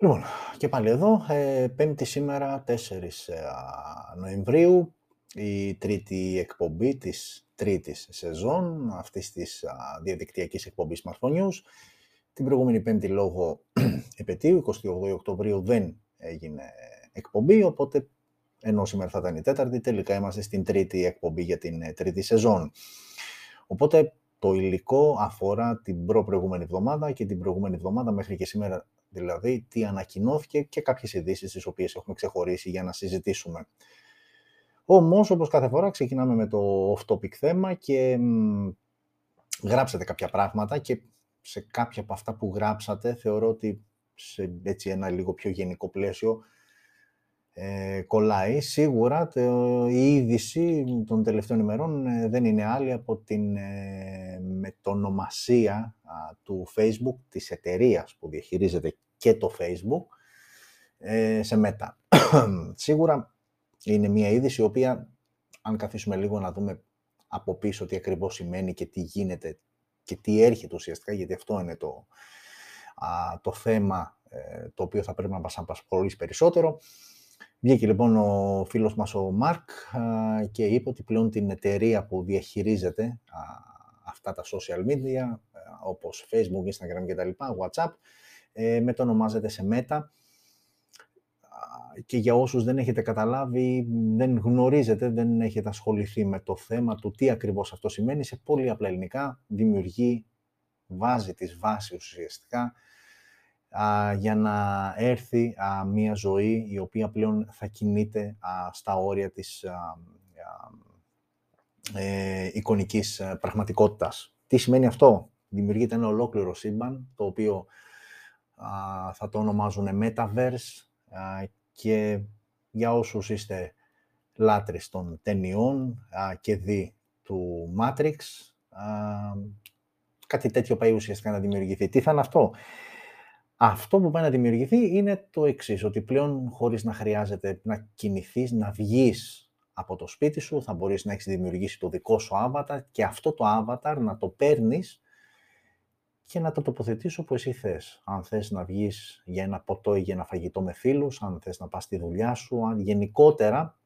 Λοιπόν, και πάλι εδώ, ε, πέμπτη σήμερα, 4 ε, Νοεμβρίου, η τρίτη εκπομπή της τρίτης σεζόν αυτής της α, διαδικτυακής εκπομπής Smartphone News. Την προηγούμενη πέμπτη λόγω επαιτίου, 28 Οκτωβρίου, δεν έγινε εκπομπή, οπότε ενώ σήμερα θα ήταν η τέταρτη, τελικά είμαστε στην τρίτη εκπομπή για την ε, τρίτη σεζόν. Οπότε το υλικό αφορά την προ-προηγούμενη εβδομάδα και την προηγούμενη εβδομάδα μέχρι και σήμερα δηλαδή τι ανακοινώθηκε και κάποιες ειδήσεις τις οποίες έχουμε ξεχωρίσει για να συζητήσουμε. Όμως, όπως κάθε φορά, ξεκινάμε με το off-topic θέμα και μ, γράψατε κάποια πράγματα και σε κάποια από αυτά που γράψατε θεωρώ ότι σε έτσι ένα λίγο πιο γενικό πλαίσιο ε, κολλάει. Σίγουρα το, η είδηση των τελευταίων ημερών ε, δεν είναι άλλη από την ε, μετονομασία του Facebook, της εταιρείας που διαχειρίζεται και το Facebook, ε, σε Meta. Σίγουρα είναι μια είδηση η οποία, αν καθίσουμε λίγο να δούμε από πίσω τι ακριβώς σημαίνει και τι γίνεται και τι έρχεται ουσιαστικά, γιατί αυτό είναι το, το θέμα ε, το οποίο θα πρέπει να μας απασχολήσει περισσότερο. Βγήκε λοιπόν ο φίλος μας ο Μάρκ και είπε ότι πλέον την εταιρεία που διαχειρίζεται αυτά τα social media, ε, όπως Facebook, Instagram κτλ, WhatsApp, ε, μετονομάζεται σε Meta. Και για όσους δεν έχετε καταλάβει, δεν γνωρίζετε, δεν έχετε ασχοληθεί με το θέμα του τι ακριβώς αυτό σημαίνει, σε πολύ απλά ελληνικά δημιουργεί, βάζει τις βάσεις ουσιαστικά για να έρθει μια ζωή η οποία πλέον θα κινείται στα όρια της ε, εικονικής ε, πραγματικότητας. Τι σημαίνει αυτό; Δημιουργείται ένα ολόκληρο σύμπαν, το οποίο θα το ονομάζουν Metaverse και για όσους είστε λάτρεις των ταινιών και δι του Matrix, κάτι τέτοιο πάει ουσιαστικά να δημιουργηθεί. Τι θα είναι αυτό; Αυτό που πάει να δημιουργηθεί είναι το εξής ότι πλέον χωρίς να χρειάζεται να κινηθείς, να βγεις από το σπίτι σου, θα μπορείς να έχεις δημιουργήσει το δικό σου avatar και αυτό το avatar να το παίρνεις και να το τοποθετήσω όπου εσύ θες. Αν θες να βγεις για ένα ποτό ή για ένα φαγητό με φίλους, αν θες να πας στη δουλειά σου, αν γενικότερα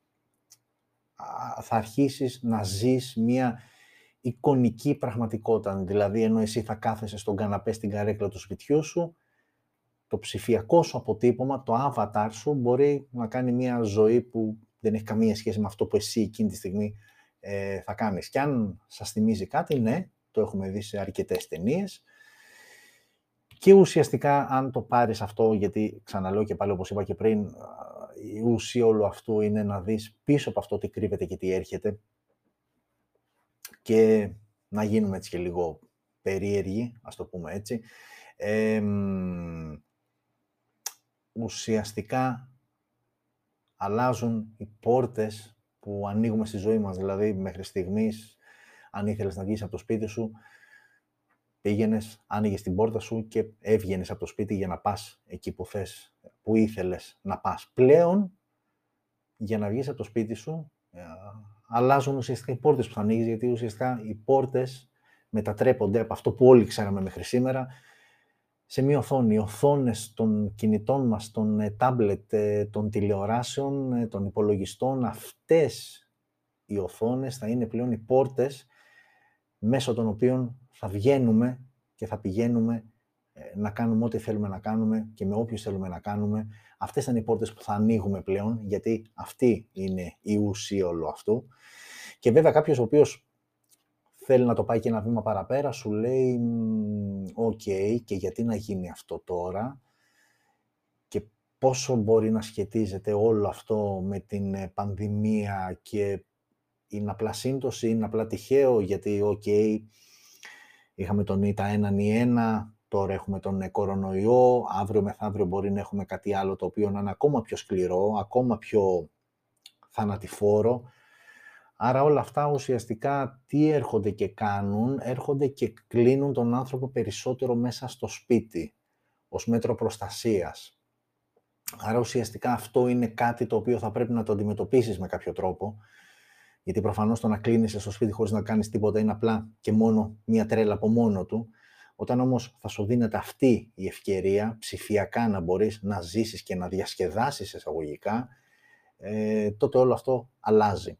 θα αρχίσεις να ζεις μια εικονική πραγματικότητα. Δηλαδή, ενώ εσύ θα κάθεσαι στον καναπέ στην καρέκλα του σπιτιού σου, το ψηφιακό σου αποτύπωμα, το avatar σου, μπορεί να κάνει μια ζωή που δεν έχει καμία σχέση με αυτό που εσύ εκείνη τη στιγμή ε, θα κάνεις. Και αν σας θυμίζει κάτι, ναι, το έχουμε δει σε αρκετές ταινίες. Και ουσιαστικά, αν το πάρεις αυτό, γιατί ξαναλέω και πάλι όπως είπα και πριν, η ουσία όλου αυτού είναι να δεις πίσω από αυτό τι κρύβεται και τι έρχεται και να γίνουμε έτσι και λίγο περίεργοι, ας το πούμε έτσι. Ουσιαστικά αλλάζουν οι πόρτες που ανοίγουμε στη ζωή μας. Δηλαδή, μέχρι στιγμής, αν ήθελες να βγεις από το σπίτι σου, πήγαινες, άνοιγες την πόρτα σου και έβγαινες από το σπίτι για να πας εκεί που θες, που ήθελες να πας. Πλέον, για να βγεις από το σπίτι σου, ε, αλλάζουν ουσιαστικά οι πόρτες που θα ανοίγεις, γιατί ουσιαστικά οι πόρτες μετατρέπονται από αυτό που όλοι ξέραμε μέχρι σήμερα, σε μία οθόνη. Οι οθόνες των κινητών μας, των ε, τάμπλετ, ε, των τηλεοράσεων, ε, των υπολογιστών, αυτές οι οθόνες θα είναι πλέον οι πόρτες μέσω των οποίων θα βγαίνουμε και θα πηγαίνουμε να κάνουμε ό,τι θέλουμε να κάνουμε και με όποιους θέλουμε να κάνουμε. Αυτές είναι οι πόρτες που θα ανοίγουμε πλέον, γιατί αυτή είναι η ουσία όλου αυτού. Και βέβαια κάποιος ο οποίος θέλει να το πάει και ένα βήμα παραπέρα, σου λέει «ΟΚ, και γιατί να γίνει αυτό τώρα» και πόσο μπορεί να σχετίζεται όλο αυτό με την ε, πανδημία και είναι απλά σύμπτωση, είναι απλά τυχαίο, γιατί «ΟΚ, είχαμε τον ΙΤΑ 1 ή 1, τώρα έχουμε τον ε, κορονοϊό, αύριο μεθαύριο μπορεί να έχουμε κάτι άλλο το οποίο να είναι ακόμα πιο σκληρό, ακόμα πιο θανατηφόρο Άρα όλα αυτά ουσιαστικά τι έρχονται και κάνουν, έρχονται και κλείνουν τον άνθρωπο περισσότερο μέσα στο σπίτι, ως μέτρο προστασίας. Άρα ουσιαστικά αυτό είναι κάτι το οποίο θα πρέπει να το αντιμετωπίσεις με κάποιο τρόπο, γιατί προφανώς το να κλείνεις στο σπίτι χωρίς να κάνεις τίποτα είναι απλά και μόνο μία τρέλα από μόνο του. Όταν όμως θα σου δίνεται αυτή η ευκαιρία ψηφιακά να μπορείς να ζήσεις και να διασκεδάσεις εισαγωγικά, ε, τότε όλο αυτό αλλάζει.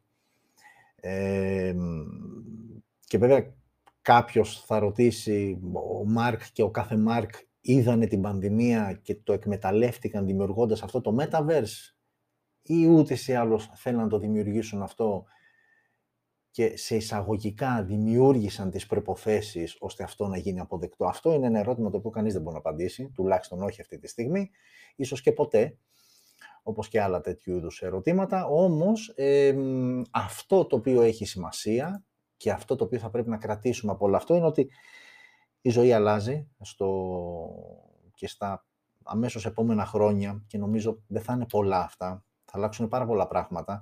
Ε, και βέβαια κάποιος θα ρωτήσει, ο Μάρκ και ο κάθε Μάρκ είδανε την πανδημία και το εκμεταλλεύτηκαν δημιουργώντας αυτό το Metaverse ή ούτες ή άλλως θέλουν να το δημιουργήσουν αυτό και σε εισαγωγικά δημιούργησαν τις προϋποθέσεις ώστε αυτό να γίνει αποδεκτό. Αυτό είναι ένα ερώτημα το οποίο κανείς δεν μπορεί να απαντήσει, τουλάχιστον όχι αυτή τη στιγμή, ίσως και ποτέ, όπως και άλλα τέτοιου είδους ερωτήματα. Όμως, αυτό το οποίο έχει σημασία και αυτό το οποίο θα πρέπει να κρατήσουμε από όλο αυτό είναι ότι η ζωή αλλάζει στο... και στα αμέσως επόμενα χρόνια και νομίζω δεν θα είναι πολλά αυτά, θα αλλάξουν πάρα πολλά πράγματα.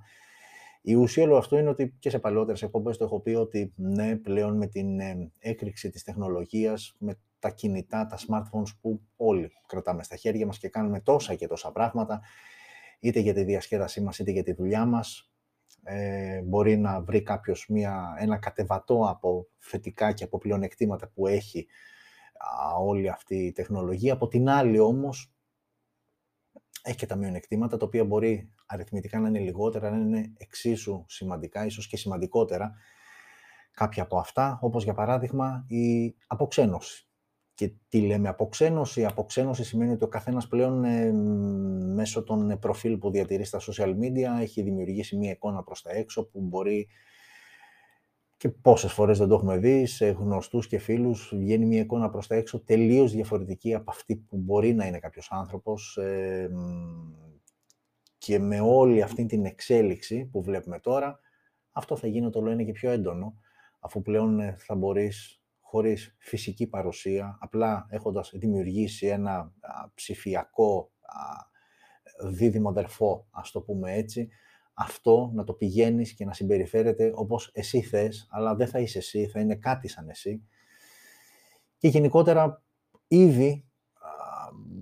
Η ουσία όλου αυτού είναι ότι και σε παλαιότερες εκπομπές το έχω πει ότι ναι, πλέον με την ε, έκρηξη της τεχνολογίας, με τα κινητά, τα smartphones που όλοι κρατάμε στα χέρια μας και κάνουμε τόσα και τόσα πράγματα, είτε για τη διασκέδασή μας είτε για τη δουλειά μας, ε, μπορεί να βρει κάποιος ένα κατεβατό από θετικά και από πλεονεκτήματα που έχει όλη αυτή η τεχνολογία. Από την άλλη όμως, έχει και τα μειονεκτήματα, τα οποία μπορεί αριθμητικά να είναι λιγότερα, να είναι εξίσου σημαντικά, ίσως και σημαντικότερα κάποια από αυτά, όπως για παράδειγμα η αποξένωση. Και τι λέμε αποξένωση. Αποξένωση σημαίνει ότι ο καθένας πλέον ε, μέσω των προφίλ που διατηρεί στα social media έχει δημιουργήσει μία εικόνα προς τα έξω που μπορεί και πόσες φορές δεν το έχουμε δει σε γνωστούς και φίλους βγαίνει μία εικόνα προς τα έξω τελείως διαφορετική από αυτή που μπορεί να είναι κάποιος άνθρωπος ε, και με όλη αυτή την εξέλιξη που βλέπουμε τώρα αυτό θα γίνει το λένε και πιο έντονο αφού πλέον ε, θα μπορείς χωρίς φυσική παρουσία, απλά έχοντας δημιουργήσει ένα ψηφιακό δίδυμο αδερφό, ας το πούμε έτσι, αυτό να το πηγαίνεις και να συμπεριφέρεται όπως εσύ θες, αλλά δεν θα είσαι εσύ, θα είναι κάτι σαν εσύ. Και γενικότερα, ήδη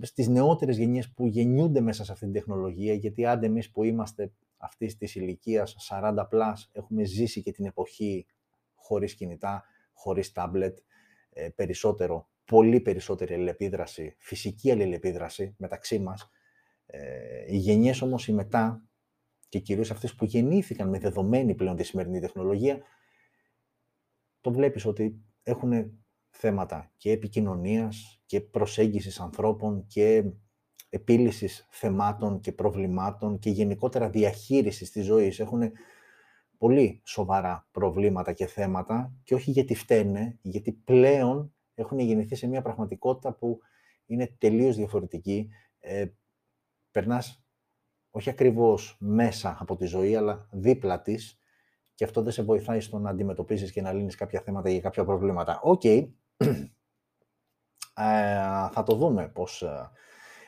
στις νεότερες γενιές που γεννιούνται μέσα σε αυτή την τεχνολογία, γιατί άντε εμείς που είμαστε αυτής της ηλικίας 40 πλάς, έχουμε ζήσει και την εποχή χωρίς κινητά, χωρίς τάμπλετ, ε, περισσότερο, πολύ περισσότερη αλληλεπίδραση, φυσική αλληλεπίδραση μεταξύ μας. Ε, οι γενιές όμως οι μετά, και κυρίως αυτές που γεννήθηκαν με δεδομένη πλέον τη σημερινή τεχνολογία, το βλέπεις ότι έχουν θέματα και επικοινωνίας και προσέγγισης ανθρώπων και επίλυσης θεμάτων και προβλημάτων και γενικότερα διαχείρισης της ζωής. Έχουν πολύ σοβαρά προβλήματα και θέματα και όχι γιατί φταίνε, γιατί πλέον έχουν γεννηθεί σε μια πραγματικότητα που είναι τελείως διαφορετική. Ε, περνάς όχι ακριβώς μέσα από τη ζωή, αλλά δίπλα της και αυτό δεν σε βοηθάει στο να αντιμετωπίσεις και να λύνεις κάποια θέματα ή κάποια προβλήματα. OK, okay. ε, θα το δούμε πώς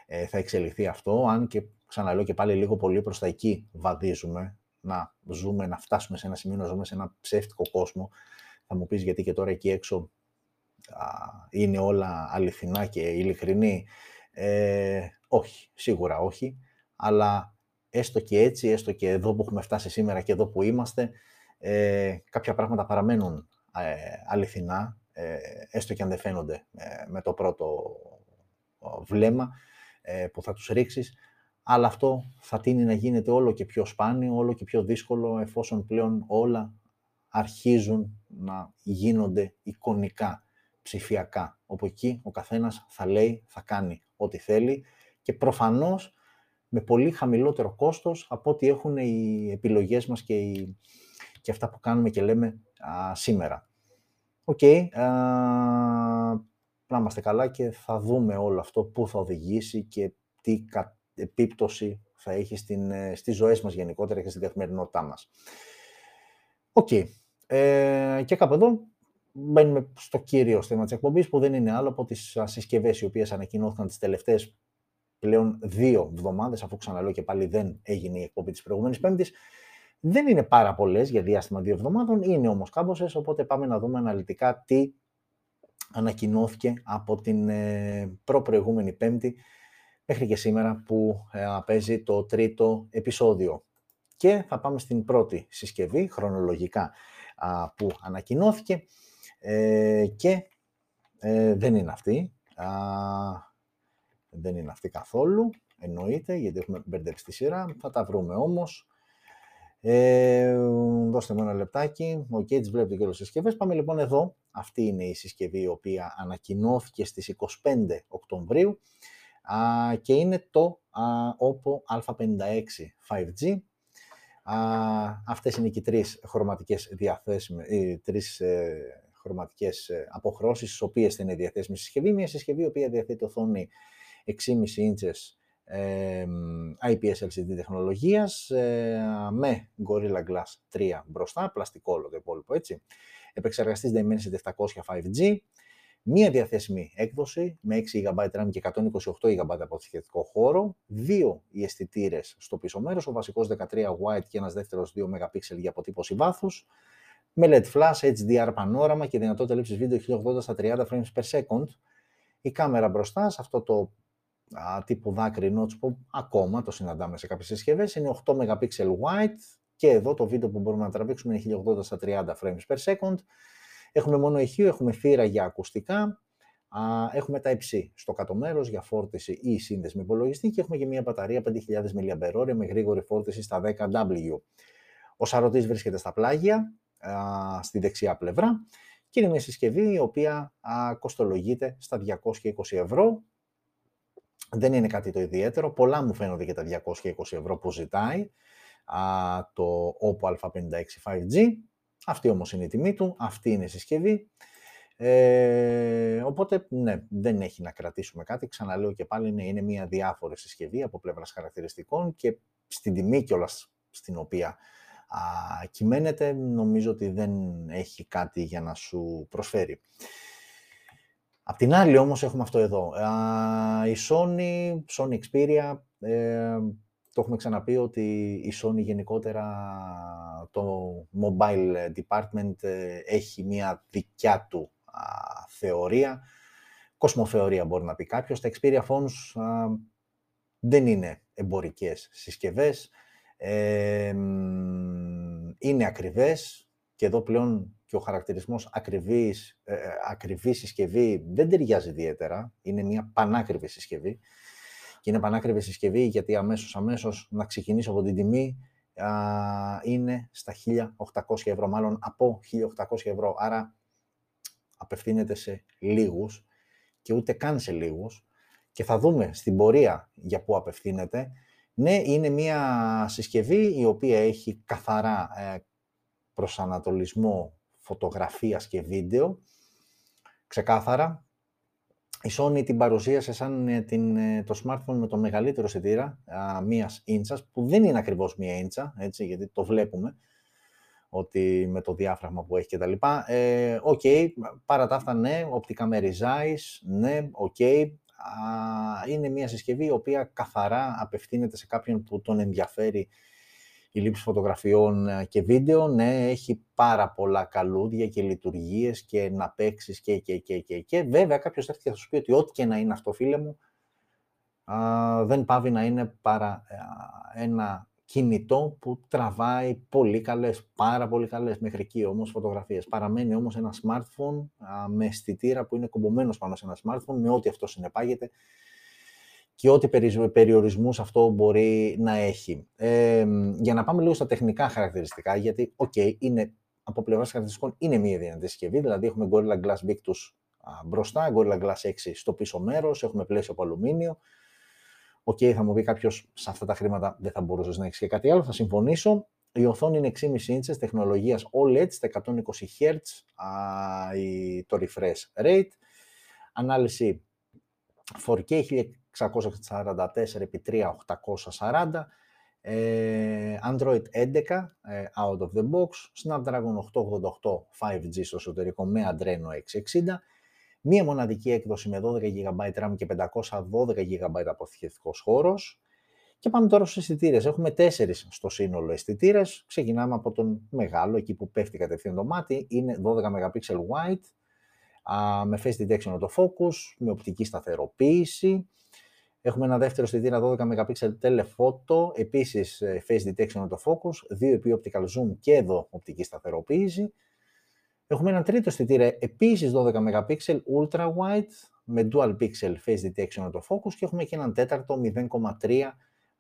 ε, θα εξελιχθεί αυτό, αν και ξαναλέω και πάλι λίγο πολύ προς τα εκεί βαδίζουμε, να ζούμε, να φτάσουμε σε ένα σημείο, να ζούμε σε ένα ψεύτικο κόσμο. Θα μου πεις γιατί και τώρα εκεί έξω α, είναι όλα αληθινά και ειλικρινή. Ε, όχι, σίγουρα όχι, αλλά έστω και έτσι, έστω και εδώ που έχουμε φτάσει σήμερα και εδώ που είμαστε, ε, κάποια πράγματα παραμένουν ε, αληθινά, ε, έστω και αν δεν φαίνονται ε, με το πρώτο βλέμμα που θα τους ρίξεις, αλλά αυτό θα τίνει να γίνεται όλο και πιο σπάνιο, όλο και πιο δύσκολο, εφόσον πλέον όλα αρχίζουν να γίνονται εικονικά, ψηφιακά. Όπου εκεί ο καθένας θα λέει, θα κάνει ό,τι θέλει και προφανώς με πολύ χαμηλότερο κόστος από ό,τι έχουν οι επιλογές μας και, οι, και αυτά που κάνουμε και λέμε σήμερα. OK, okay, να είμαστε καλά και θα δούμε όλο αυτό πού θα οδηγήσει και τι επίπτωση θα έχει στην, ε, στις ζωές μας γενικότερα και στην καθημερινότητά μας. Οκ. Ε, και κάπου εδώ μπαίνουμε στο κύριο θέμα της εκπομπής που δεν είναι άλλο από τις συσκευές οι οποίες ανακοινώθηκαν τις τελευταίες πλέον δύο εβδομάδες, αφού ξαναλέω και πάλι δεν έγινε η εκπομπή της προηγούμενης Πέμπτης. Δεν είναι πάρα πολλές για διάστημα δύο εβδομάδων, είναι όμως κάμποσες, οπότε πάμε να δούμε αναλυτικά τι ανακοινώθηκε από την ε, προ-προηγούμενη Πέμπτη μέχρι και σήμερα που ε, παίζει το τρίτο επεισόδιο. Και θα πάμε στην πρώτη συσκευή, χρονολογικά, που ανακοινώθηκε ε, και Ε, δεν είναι αυτή. Α, δεν είναι αυτή καθόλου, εννοείται, γιατί έχουμε μπερδέψει τη σειρά. Θα τα βρούμε όμως. Ε, δώστε μου ένα λεπτάκι. OK, okay, τις βλέπετε και όλες τις συσκευές. Πάμε λοιπόν εδώ. Αυτή είναι η συσκευή η οποία ανακοινώθηκε στις 25 Οκτωβρίου α, και είναι το α, OPPO A56 5G. Α, αυτές είναι και οι τρεις χρωματικές διαθέσιμες, οι τρεις ε, χρωματικές ε, αποχρώσεις, τις οποίες θα είναι διαθέσιμη συσκευή. Μια συσκευή η οποία διαθέτει οθόνη 6,5 ίντσες IPS LCD τεχνολογίας ε, με Gorilla Glass 3 μπροστά, πλαστικό όλο το υπόλοιπο έτσι. Επεξεργαστής Dimensity 700 5G, μία διαθέσιμη έκδοση με 6 GB RAM και 128 GB αποθηκευτικό χώρο, δύο οι αισθητήρες στο πίσω μέρος, ο βασικός 13 white και ένας δεύτερος 2 MP για αποτύπωση βάθους, με LED flash, HDR πανόραμα και δυνατότητα λήψης βίντεο 1080 στα 30 frames per second. Η κάμερα μπροστά σε αυτό το α, τύπου δάκρυ notch που ακόμα το συναντάμε σε κάποιες συσκευές είναι 8 MP wide και εδώ το βίντεο που μπορούμε να τραβήξουμε είναι 1080 στα 30 frames per second. Έχουμε μόνο ηχείο, έχουμε θύρα για ακουστικά, α, έχουμε τα υψί στο κάτω μέρος για φόρτιση ή σύνδεση με υπολογιστή και έχουμε και μια μπαταρία 5.000 mAh με γρήγορη φόρτιση στα 10W. Ο σαρωτής βρίσκεται στα πλάγια, α, στη δεξιά πλευρά και είναι μια συσκευή η οποία α, κοστολογείται στα 220 ευρώ δεν είναι κάτι το ιδιαίτερο. Πολλά μου φαίνονται και τα 220 ευρώ που ζητάει α, το Oppo A56 5G. Αυτή όμως είναι η τιμή του, αυτή είναι η συσκευή. Ε, οπότε, ναι, δεν έχει να κρατήσουμε κάτι. Ξαναλέω και πάλι, ναι, είναι μια διάφορη συσκευή από πλευράς χαρακτηριστικών και στην τιμή κιόλας στην οποία α, κυμαίνεται, νομίζω ότι δεν έχει κάτι για να σου προσφέρει. Απ' την άλλη όμως έχουμε αυτό εδώ. Η Sony, Sony Xperia, ε, το έχουμε ξαναπεί ότι η Sony γενικότερα το mobile department ε, έχει μια δικιά του θεωρία. Κοσμοθεωρία μπορεί να πει κάποιος. Τα Xperia phones δεν είναι εμπορικές συσκευές. Ε, είναι ακριβές και εδώ πλέον και ο χαρακτηρισμός ακριβής, ε, ε, ακριβής συσκευή δεν ταιριάζει ιδιαίτερα. Είναι μια πανάκριβη συσκευή. Και είναι πανάκριβη συσκευή γιατί αμέσως, αμέσως να ξεκινήσω από την τιμή α, είναι στα 1.800 ευρώ, μάλλον από 1.800 ευρώ. Άρα απευθύνεται σε λίγους και ούτε καν σε λίγους. Και θα δούμε στην πορεία για πού απευθύνεται. Ναι, είναι μια συσκευή η οποία έχει καθαρά ε, προσανατολισμό φωτογραφίας και βίντεο, ξεκάθαρα. Η Sony την παρουσίασε σαν ε, την, ε, το smartphone με το μεγαλύτερο αισθητήρα, μίας ίντσας, που δεν είναι ακριβώς μία ίντσα, έτσι, γιατί το βλέπουμε, ότι με το διάφραγμα που έχει και τα λοιπά. Ε, OK, okay, παρά ταύτα, ναι, οπτικά με ναι, OK. Okay, είναι μια συσκευή η οποία καθαρά απευθύνεται σε κάποιον που τον ενδιαφέρει η λήψη φωτογραφιών ε, και βίντεο, ναι, έχει πάρα πολλά καλούδια και λειτουργίες και να παίξεις και, και, και, και, και. Βέβαια, κάποιος έρθει και θα σου πει ότι ό,τι και να είναι αυτό, φίλε μου, α, δεν παύει να είναι παρά ε, ένα κινητό που τραβάει πολύ καλές, πάρα πολύ καλές μέχρι εκεί όμως φωτογραφίες. Παραμένει όμως ένα smartphone α, με αισθητήρα που είναι κουμπωμένος πάνω σε ένα smartphone με ό,τι αυτό συνεπάγεται και ό,τι περιορισμούς αυτό μπορεί να έχει. Ε, για να πάμε λίγο στα τεχνικά χαρακτηριστικά, γιατί, OK, okay, είναι, από πλευράς χαρακτηριστικών είναι μία δυνατή συσκευή, δηλαδή έχουμε Gorilla Glass Victus μπροστά, Gorilla Glass 6 στο πίσω μέρος, έχουμε πλαίσιο από αλουμίνιο. OK, okay, θα μου πει κάποιος σε αυτά τα χρήματα δεν θα μπορούσες να έχεις και κάτι άλλο, θα συμφωνήσω. Η οθόνη είναι 6,5 ίντσες, τεχνολογίας OLED στα 120 Hz, το refresh rate. Ανάλυση 4K 644 επί 3840, ε, Android 11 ε, out of the box, Snapdragon 888 5G στο εσωτερικό με Adreno 660, μία μοναδική έκδοση με 12 GB RAM και 512 GB αποθηκευτικός χώρος. Και πάμε τώρα στους αισθητήρες. Έχουμε τέσσερις στο σύνολο αισθητήρες. Ξεκινάμε από τον μεγάλο, εκεί που πέφτει κατευθείαν το μάτι. Είναι 12 MP wide, με face detection autofocus, με οπτική σταθεροποίηση. Έχουμε ένα δεύτερο αισθητήρα 12 MP telephoto, επίσης ε, face detection autofocus, 2 επί optical zoom και εδώ οπτική σταθεροποίηση. Έχουμε ένα τρίτο αισθητήρα, επίσης 12 MP ultra wide με dual pixel face detection autofocus και έχουμε και έναν τέταρτο 0,3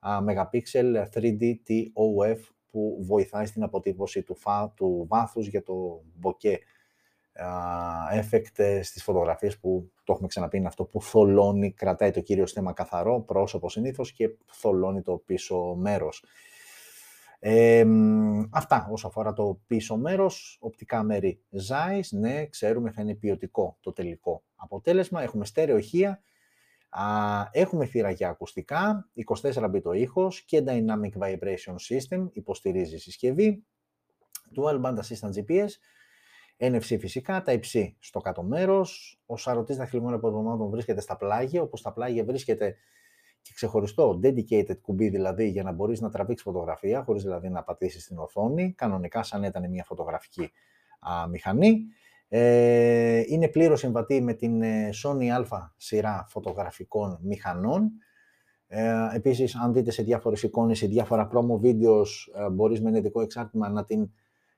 MP 3D TOF που βοηθάει στην αποτύπωση του, φα, του βάθους για το bokeh effect στις φωτογραφίες που το έχουμε ξαναπεί είναι αυτό που θολώνει, κρατάει το κύριο θέμα καθαρό, πρόσωπο συνήθως και θολώνει το πίσω μέρος. Ε, αυτά όσο αφορά το πίσω μέρος, οπτικά μέρη Zeiss, ναι, ξέρουμε θα είναι ποιοτικό το τελικό αποτέλεσμα. Έχουμε στέρεοχεία, α, έχουμε θύρα για ακουστικά, 24 bit ο ήχος και Dynamic Vibration System, υποστηρίζει η συσκευή, Dual Band Assistant GPS, NFC φυσικά, τα υψί στο κάτω μέρος, ο σαρωτής δαχτυλικών αποδομάτων βρίσκεται στα πλάγια, όπως στα πλάγια βρίσκεται και ξεχωριστό dedicated κουμπί δηλαδή για να μπορείς να τραβήξεις φωτογραφία χωρίς δηλαδή να πατήσεις την οθόνη, κανονικά σαν ήταν μια φωτογραφική α, μηχανή. Ε, είναι πλήρως συμβατή με την ε, Sony Α σειρά φωτογραφικών μηχανών. Ε, επίσης, αν δείτε σε διάφορες εικόνες, σε διάφορα promo videos, ε, μπορείς με ένα ειδικό εξάρτημα να την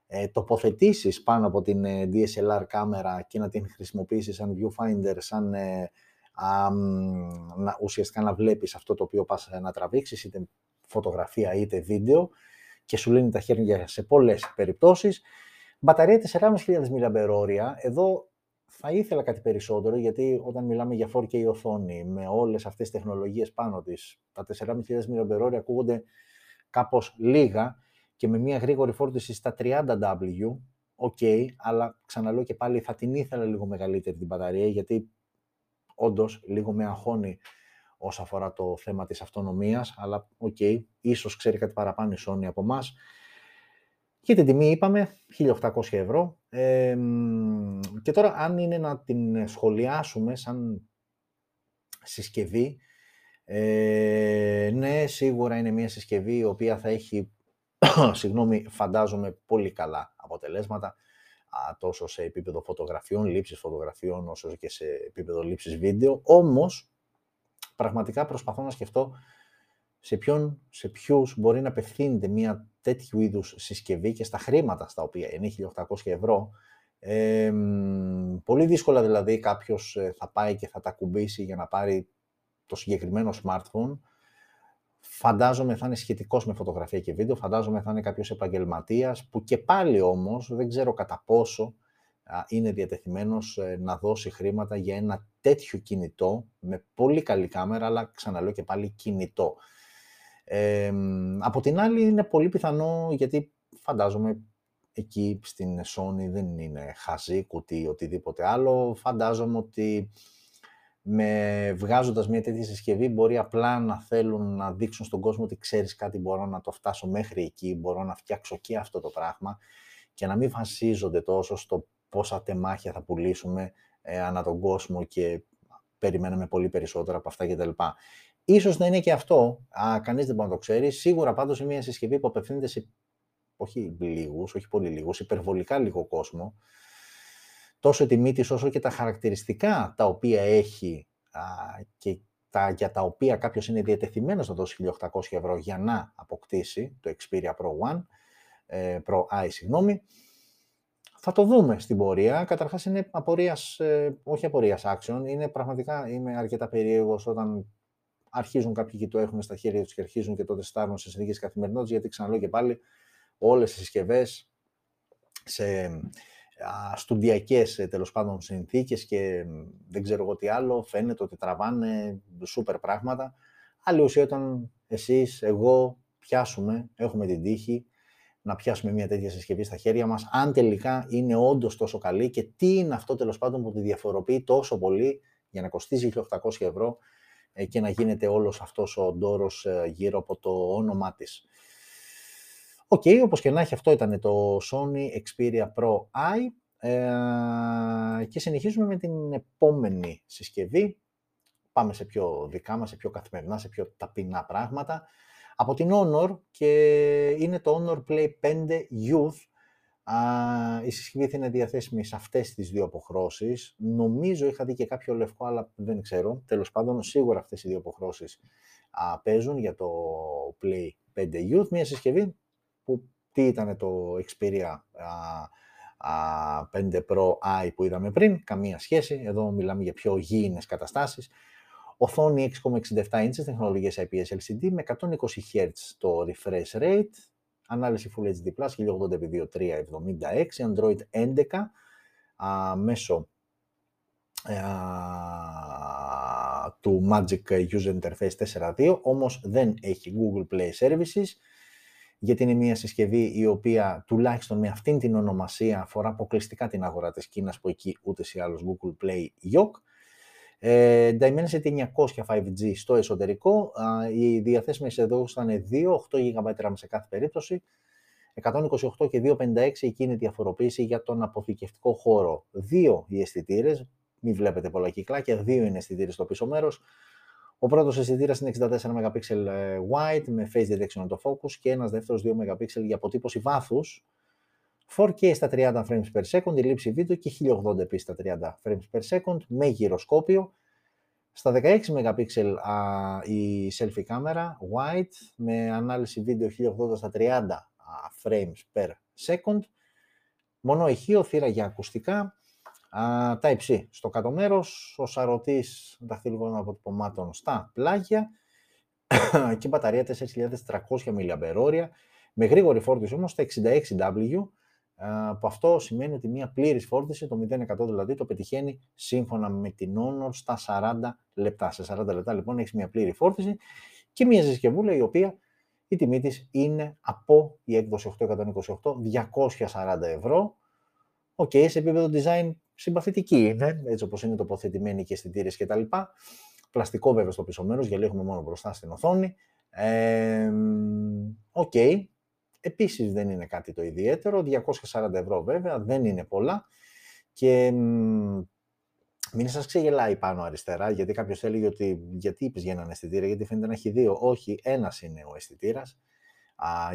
ε, τοποθετήσεις πάνω από την ε, DSLR κάμερα και να την χρησιμοποιήσεις σαν viewfinder, σαν ε, α, να, ουσιαστικά να βλέπεις αυτό το οποίο πας να τραβήξεις, είτε φωτογραφία είτε βίντεο και σου λύνει τα χέρια σε πολλές περιπτώσεις. Μπαταρία 4.500 mAh, εδώ θα ήθελα κάτι περισσότερο, γιατί όταν μιλάμε για 4K οθόνη, με όλες αυτές τις τεχνολογίες πάνω της, τα 4.500 mAh ακούγονται κάπως λίγα και με μια γρήγορη φόρτιση στα 30W, OK, okay, αλλά ξαναλέω και πάλι θα την ήθελα λίγο μεγαλύτερη την μπαταρία, γιατί όντως λίγο με αγχώνει όσο αφορά το θέμα της αυτονομίας, αλλά OK, okay, ίσως ξέρει κάτι παραπάνω η Sony από εμάς. Και την τιμή είπαμε, 1.800 ευρώ. Ε, και τώρα αν είναι να την σχολιάσουμε σαν συσκευή, ε, ναι, σίγουρα είναι μια συσκευή η οποία θα έχει, συγγνώμη, φαντάζομαι πολύ καλά αποτελέσματα τόσο σε επίπεδο φωτογραφιών, λήψης φωτογραφιών, όσο και σε επίπεδο λήψης βίντεο. Όμως, πραγματικά προσπαθώ να σκεφτώ σε, ποιον, σε ποιους μπορεί να απευθύνεται μια τέτοιου είδους συσκευή και στα χρήματα στα οποία είναι 1.800 ευρώ. Ε, πολύ δύσκολα δηλαδή κάποιος ε, θα πάει και θα τα κουμπίσει για να πάρει το συγκεκριμένο smartphone Φαντάζομαι θα είναι σχετικός με φωτογραφία και βίντεο, φαντάζομαι θα είναι κάποιος επαγγελματίας που και πάλι όμως δεν ξέρω κατά πόσο είναι διατεθειμένος ε, να δώσει χρήματα για ένα τέτοιο κινητό με πολύ καλή κάμερα, αλλά ξαναλέω και πάλι κινητό. Ε, από την άλλη είναι πολύ πιθανό, γιατί φαντάζομαι εκεί στην Sony δεν είναι χαζή, κουτί, οτιδήποτε άλλο. Φαντάζομαι ότι με βγάζοντας μια τέτοια συσκευή μπορεί απλά να θέλουν να δείξουν στον κόσμο ότι ξέρεις κάτι, μπορώ να το φτάσω μέχρι εκεί, μπορώ να φτιάξω και αυτό το πράγμα και να μην βασίζονται τόσο στο πόσα τεμάχια θα πουλήσουμε ε, ανά τον κόσμο και περιμένουμε πολύ περισσότερα από αυτά κτλ. Ίσως να είναι και αυτό, α, κανείς δεν μπορεί να το ξέρει. Σίγουρα πάντως είναι μια συσκευή που απευθύνεται σε όχι λίγους, όχι πολύ λίγους, υπερβολικά λίγο κόσμο, τόσο τιμή της όσο και τα χαρακτηριστικά τα οποία έχει α, και τα, για τα οποία κάποιος είναι διατεθειμένος να δώσει 1.800 ευρώ για να αποκτήσει το Xperia Pro One, ε, Pro I, συγγνώμη, θα το δούμε στην πορεία. Καταρχάς είναι απορίας, ε, όχι απορίας άξιων, είναι πραγματικά, είμαι αρκετά περίεργος όταν αρχίζουν κάποιοι και το έχουν στα χέρια τους και αρχίζουν και τότε στάρουν σε συνθήκες καθημερινότητας, γιατί ξαναλέω και πάλι όλες οι συσκευές σε στουντιακές ε, τέλος πάντων συνθήκες και δεν ξέρω εγώ τι άλλο, φαίνεται ότι τραβάνε σούπερ πράγματα. Άλλη ουσία όταν εσείς, εγώ πιάσουμε, έχουμε την τύχη να πιάσουμε μια τέτοια συσκευή στα χέρια μας, αν τελικά είναι όντως τόσο καλή και τι είναι αυτό τέλος πάντων που τη διαφοροποιεί τόσο πολύ για να κοστίζει 1.800 ευρώ ε, και να γίνεται όλος αυτός ο ντόρος ε, γύρω από το όνομά της. OK, okay, όπως και να έχει αυτό ήταν το Sony Xperia Pro I ε, και συνεχίζουμε με την επόμενη συσκευή. Πάμε σε πιο δικά μας, σε πιο καθημερινά, σε πιο ταπεινά πράγματα. Από την Honor και είναι το Honor Play 5 Youth. Α, η συσκευή θα είναι διαθέσιμη σε αυτές τις δύο αποχρώσεις. Νομίζω είχα δει και κάποιο λευκό, αλλά δεν ξέρω. Τέλος πάντων, σίγουρα αυτές οι δύο αποχρώσεις α, παίζουν για το Play 5 Youth. Μια συσκευή που τι ήταν το Xperia 5 Pro i που είδαμε πριν, καμία σχέση. Εδώ μιλάμε για πιο γήινες καταστάσεις. Οθόνη 6,67 inches, τεχνολογίες IPS LCD με 120 Hz το refresh rate, ανάλυση Full HD+, 1080x2376, Android 11, α, μέσω του Magic User Interface 4.2, όμως δεν έχει Google Play Services, γιατί είναι μια συσκευή η οποία τουλάχιστον με αυτήν την ονομασία αφορά αποκλειστικά την αγορά της Κίνας, που εκεί ούτε ή άλλως Google Play Yok. Ε, Dimensity 900 5G στο εσωτερικό, οι διαθέσιμες εδώ ήταν 2, 8 GB RAM σε κάθε περίπτωση, 128 και 256 εκείνη η διαφοροποίηση για τον αποθηκευτικό χώρο. Δύο οι αισθητήρες, μην βλέπετε πολλά κυκλάκια, δύο είναι αισθητήρες στο πίσω μέρος. Ο πρώτος αισθητήρας είναι 64 MP ε, wide με face detection το focus και ένας δεύτερος 2 MP για αποτύπωση βάθους. 4K στα 30 frames per second, η λήψη βίντεο και 1080 επίσης στα 30 frames per second με γυροσκόπιο. Στα 16 MP η selfie κάμερα wide με ανάλυση βίντεο 1080 στα 30 frames per second. Μονό ηχείο, θύρα για ακουστικά. Type-C στο κάτω μέρος, ο σαρωτής δαχτυλικών αποτυπωμάτων στα πλάγια και μπαταρία 4.300 mAh με γρήγορη φόρτιση όμως στα 66W που αυτό σημαίνει ότι μια πλήρης φόρτιση, το 0% δηλαδή, το πετυχαίνει σύμφωνα με την Honor στα 40 λεπτά. Σε 40 λεπτά λοιπόν έχεις μια πλήρη φόρτιση και μια συσκευούλα η οποία η τιμή της είναι από η έκδοση 828 240 ευρώ. OK, okay, σε επίπεδο design συμπαθητική είναι, έτσι όπως είναι τοποθετημένοι και αισθητήρες και τα λοιπά. Πλαστικό βέβαια στο πίσω μέρος, γιατί έχουμε μόνο μπροστά στην οθόνη. Οκ, ε, okay. επίσης δεν είναι κάτι το ιδιαίτερο, 240 ευρώ βέβαια, δεν είναι πολλά. Και μην σας ξεγελάει πάνω αριστερά, γιατί κάποιος έλεγε ότι γιατί είπε για έναν αισθητήρα, γιατί φαίνεται να έχει δύο. Όχι, ένας είναι ο αισθητήρας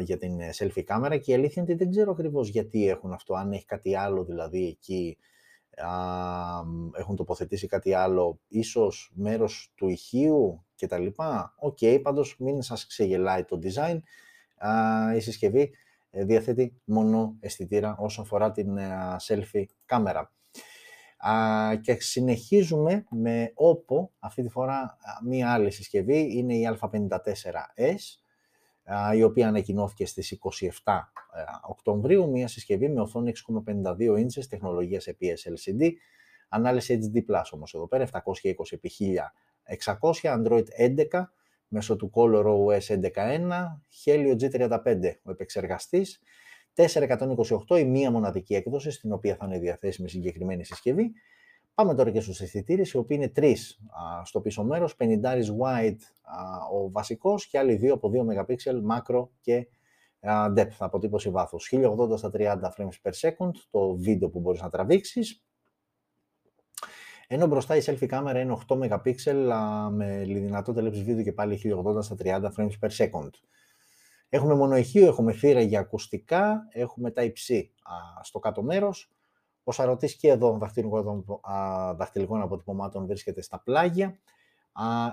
για την ε, selfie κάμερα και η αλήθεια είναι ότι δεν ξέρω ακριβώς γιατί έχουν αυτό, αν έχει κάτι άλλο δηλαδή εκεί, α, έχουν τοποθετήσει κάτι άλλο, ίσως μέρος του ηχείου κτλ. OK, okay, πάντως μην σας ξεγελάει το design. Α, η συσκευή ε, διαθέτει μόνο αισθητήρα όσον αφορά την ε, selfie κάμερα και συνεχίζουμε με OPPO, αυτή τη φορά μία άλλη συσκευή, είναι η A54S, η οποία ανακοινώθηκε στις 27 ε, Οκτωβρίου, μία συσκευή με οθόνη 6,52 inches, τεχνολογίας EPS LCD, ανάλυση HD+, όμως εδώ πέρα, 720x1600, Android 11, μέσω του ColorOS 11.1, Helio G35 ο επεξεργαστής, 428 η μία μοναδική έκδοση στην οποία θα είναι διαθέσιμη συγκεκριμένη συσκευή. Πάμε τώρα και στους αισθητήρες, οι οποίοι είναι τρεις στο πίσω μέρος, 50 wide ο βασικός και άλλοι δύο από 2 MP macro και depth, αποτύπωση βάθους. 1080 στα 30 frames per second, το βίντεο που μπορείς να τραβήξεις. Ενώ μπροστά η selfie κάμερα είναι 8 MP με δυνατότητα λήψης βίντεο και πάλι 1080 στα 30 frames per second. Έχουμε μονοηχείο, έχουμε θύρα για ακουστικά, έχουμε τα υψί στο κάτω μέρος. Ο σαρωτής και εδώ δαχτυλικών αποτυπωμάτων βρίσκεται στα πλάγια.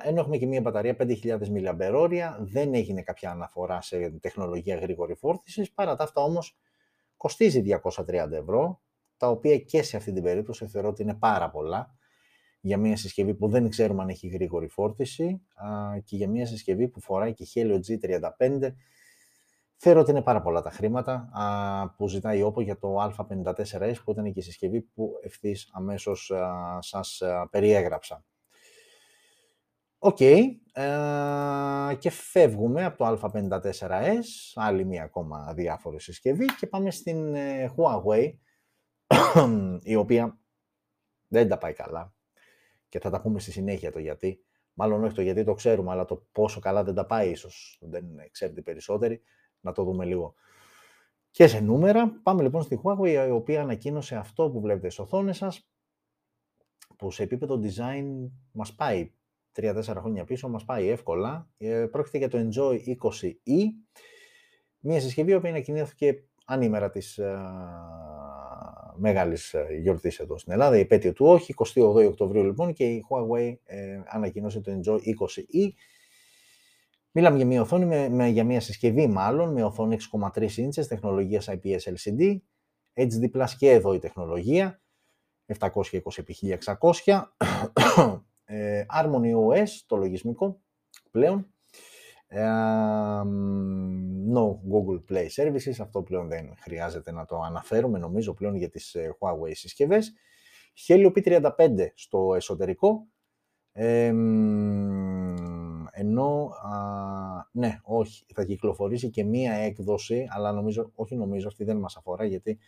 Ενώ έχουμε και μια μπαταρία 5.000 mAh, δεν έγινε κάποια αναφορά σε τεχνολογία γρήγορη φόρτισης, παρά τα αυτά όμως κοστίζει 230 ευρώ, τα οποία και σε αυτή την περίπτωση θεωρώ ότι είναι πάρα πολλά για μια συσκευή που δεν ξέρουμε αν έχει γρήγορη φόρτιση και για μια συσκευή που φοράει και Helio G35 Θεωρώ ότι είναι πάρα πολλά τα χρήματα α, που ζητάει η OPPO για το Α54S που ήταν και η συσκευή που ευθύς αμέσως α, σας περιέγραψα. OK, okay, και φεύγουμε από το Α54S, άλλη μία ακόμα διάφορη συσκευή και πάμε στην ε, Huawei, η οποία δεν τα πάει καλά και θα τα πούμε στη συνέχεια το γιατί. Μάλλον όχι το γιατί το ξέρουμε, αλλά το πόσο καλά δεν τα πάει ίσως δεν ξέρετε περισσότεροι να το δούμε λίγο και σε νούμερα. Πάμε λοιπόν στη Huawei, η οποία ανακοίνωσε αυτό που βλέπετε στις οθόνες σας, που σε επίπεδο design μας πάει 3-4 χρόνια πίσω, μας πάει εύκολα. Ε, πρόκειται για το Enjoy 20e, μια συσκευή που ανακοινώθηκε ανήμερα της α, μεγάλης ε, γιορτής εδώ στην Ελλάδα, η επέτειο του όχι, 28 Οκτωβρίου λοιπόν και η Huawei ε, ανακοίνωσε το Enjoy 20e, Μιλάμε για μια οθόνη, με, με, για μια συσκευή μάλλον, με οθόνη 6,3 inches, τεχνολογίας IPS LCD, HD Plus και εδώ η τεχνολογία, 720x1600, ε, Harmony OS, το λογισμικό πλέον, no Google Play Services, αυτό πλέον δεν χρειάζεται να το αναφέρουμε νομίζω πλέον για τις ε, Huawei συσκευές. Helio P35 στο εσωτερικό, ενώ, ναι, όχι, θα κυκλοφορήσει και μία έκδοση, αλλά νομίζω, όχι νομίζω, αυτή δεν μας αφορά, γιατί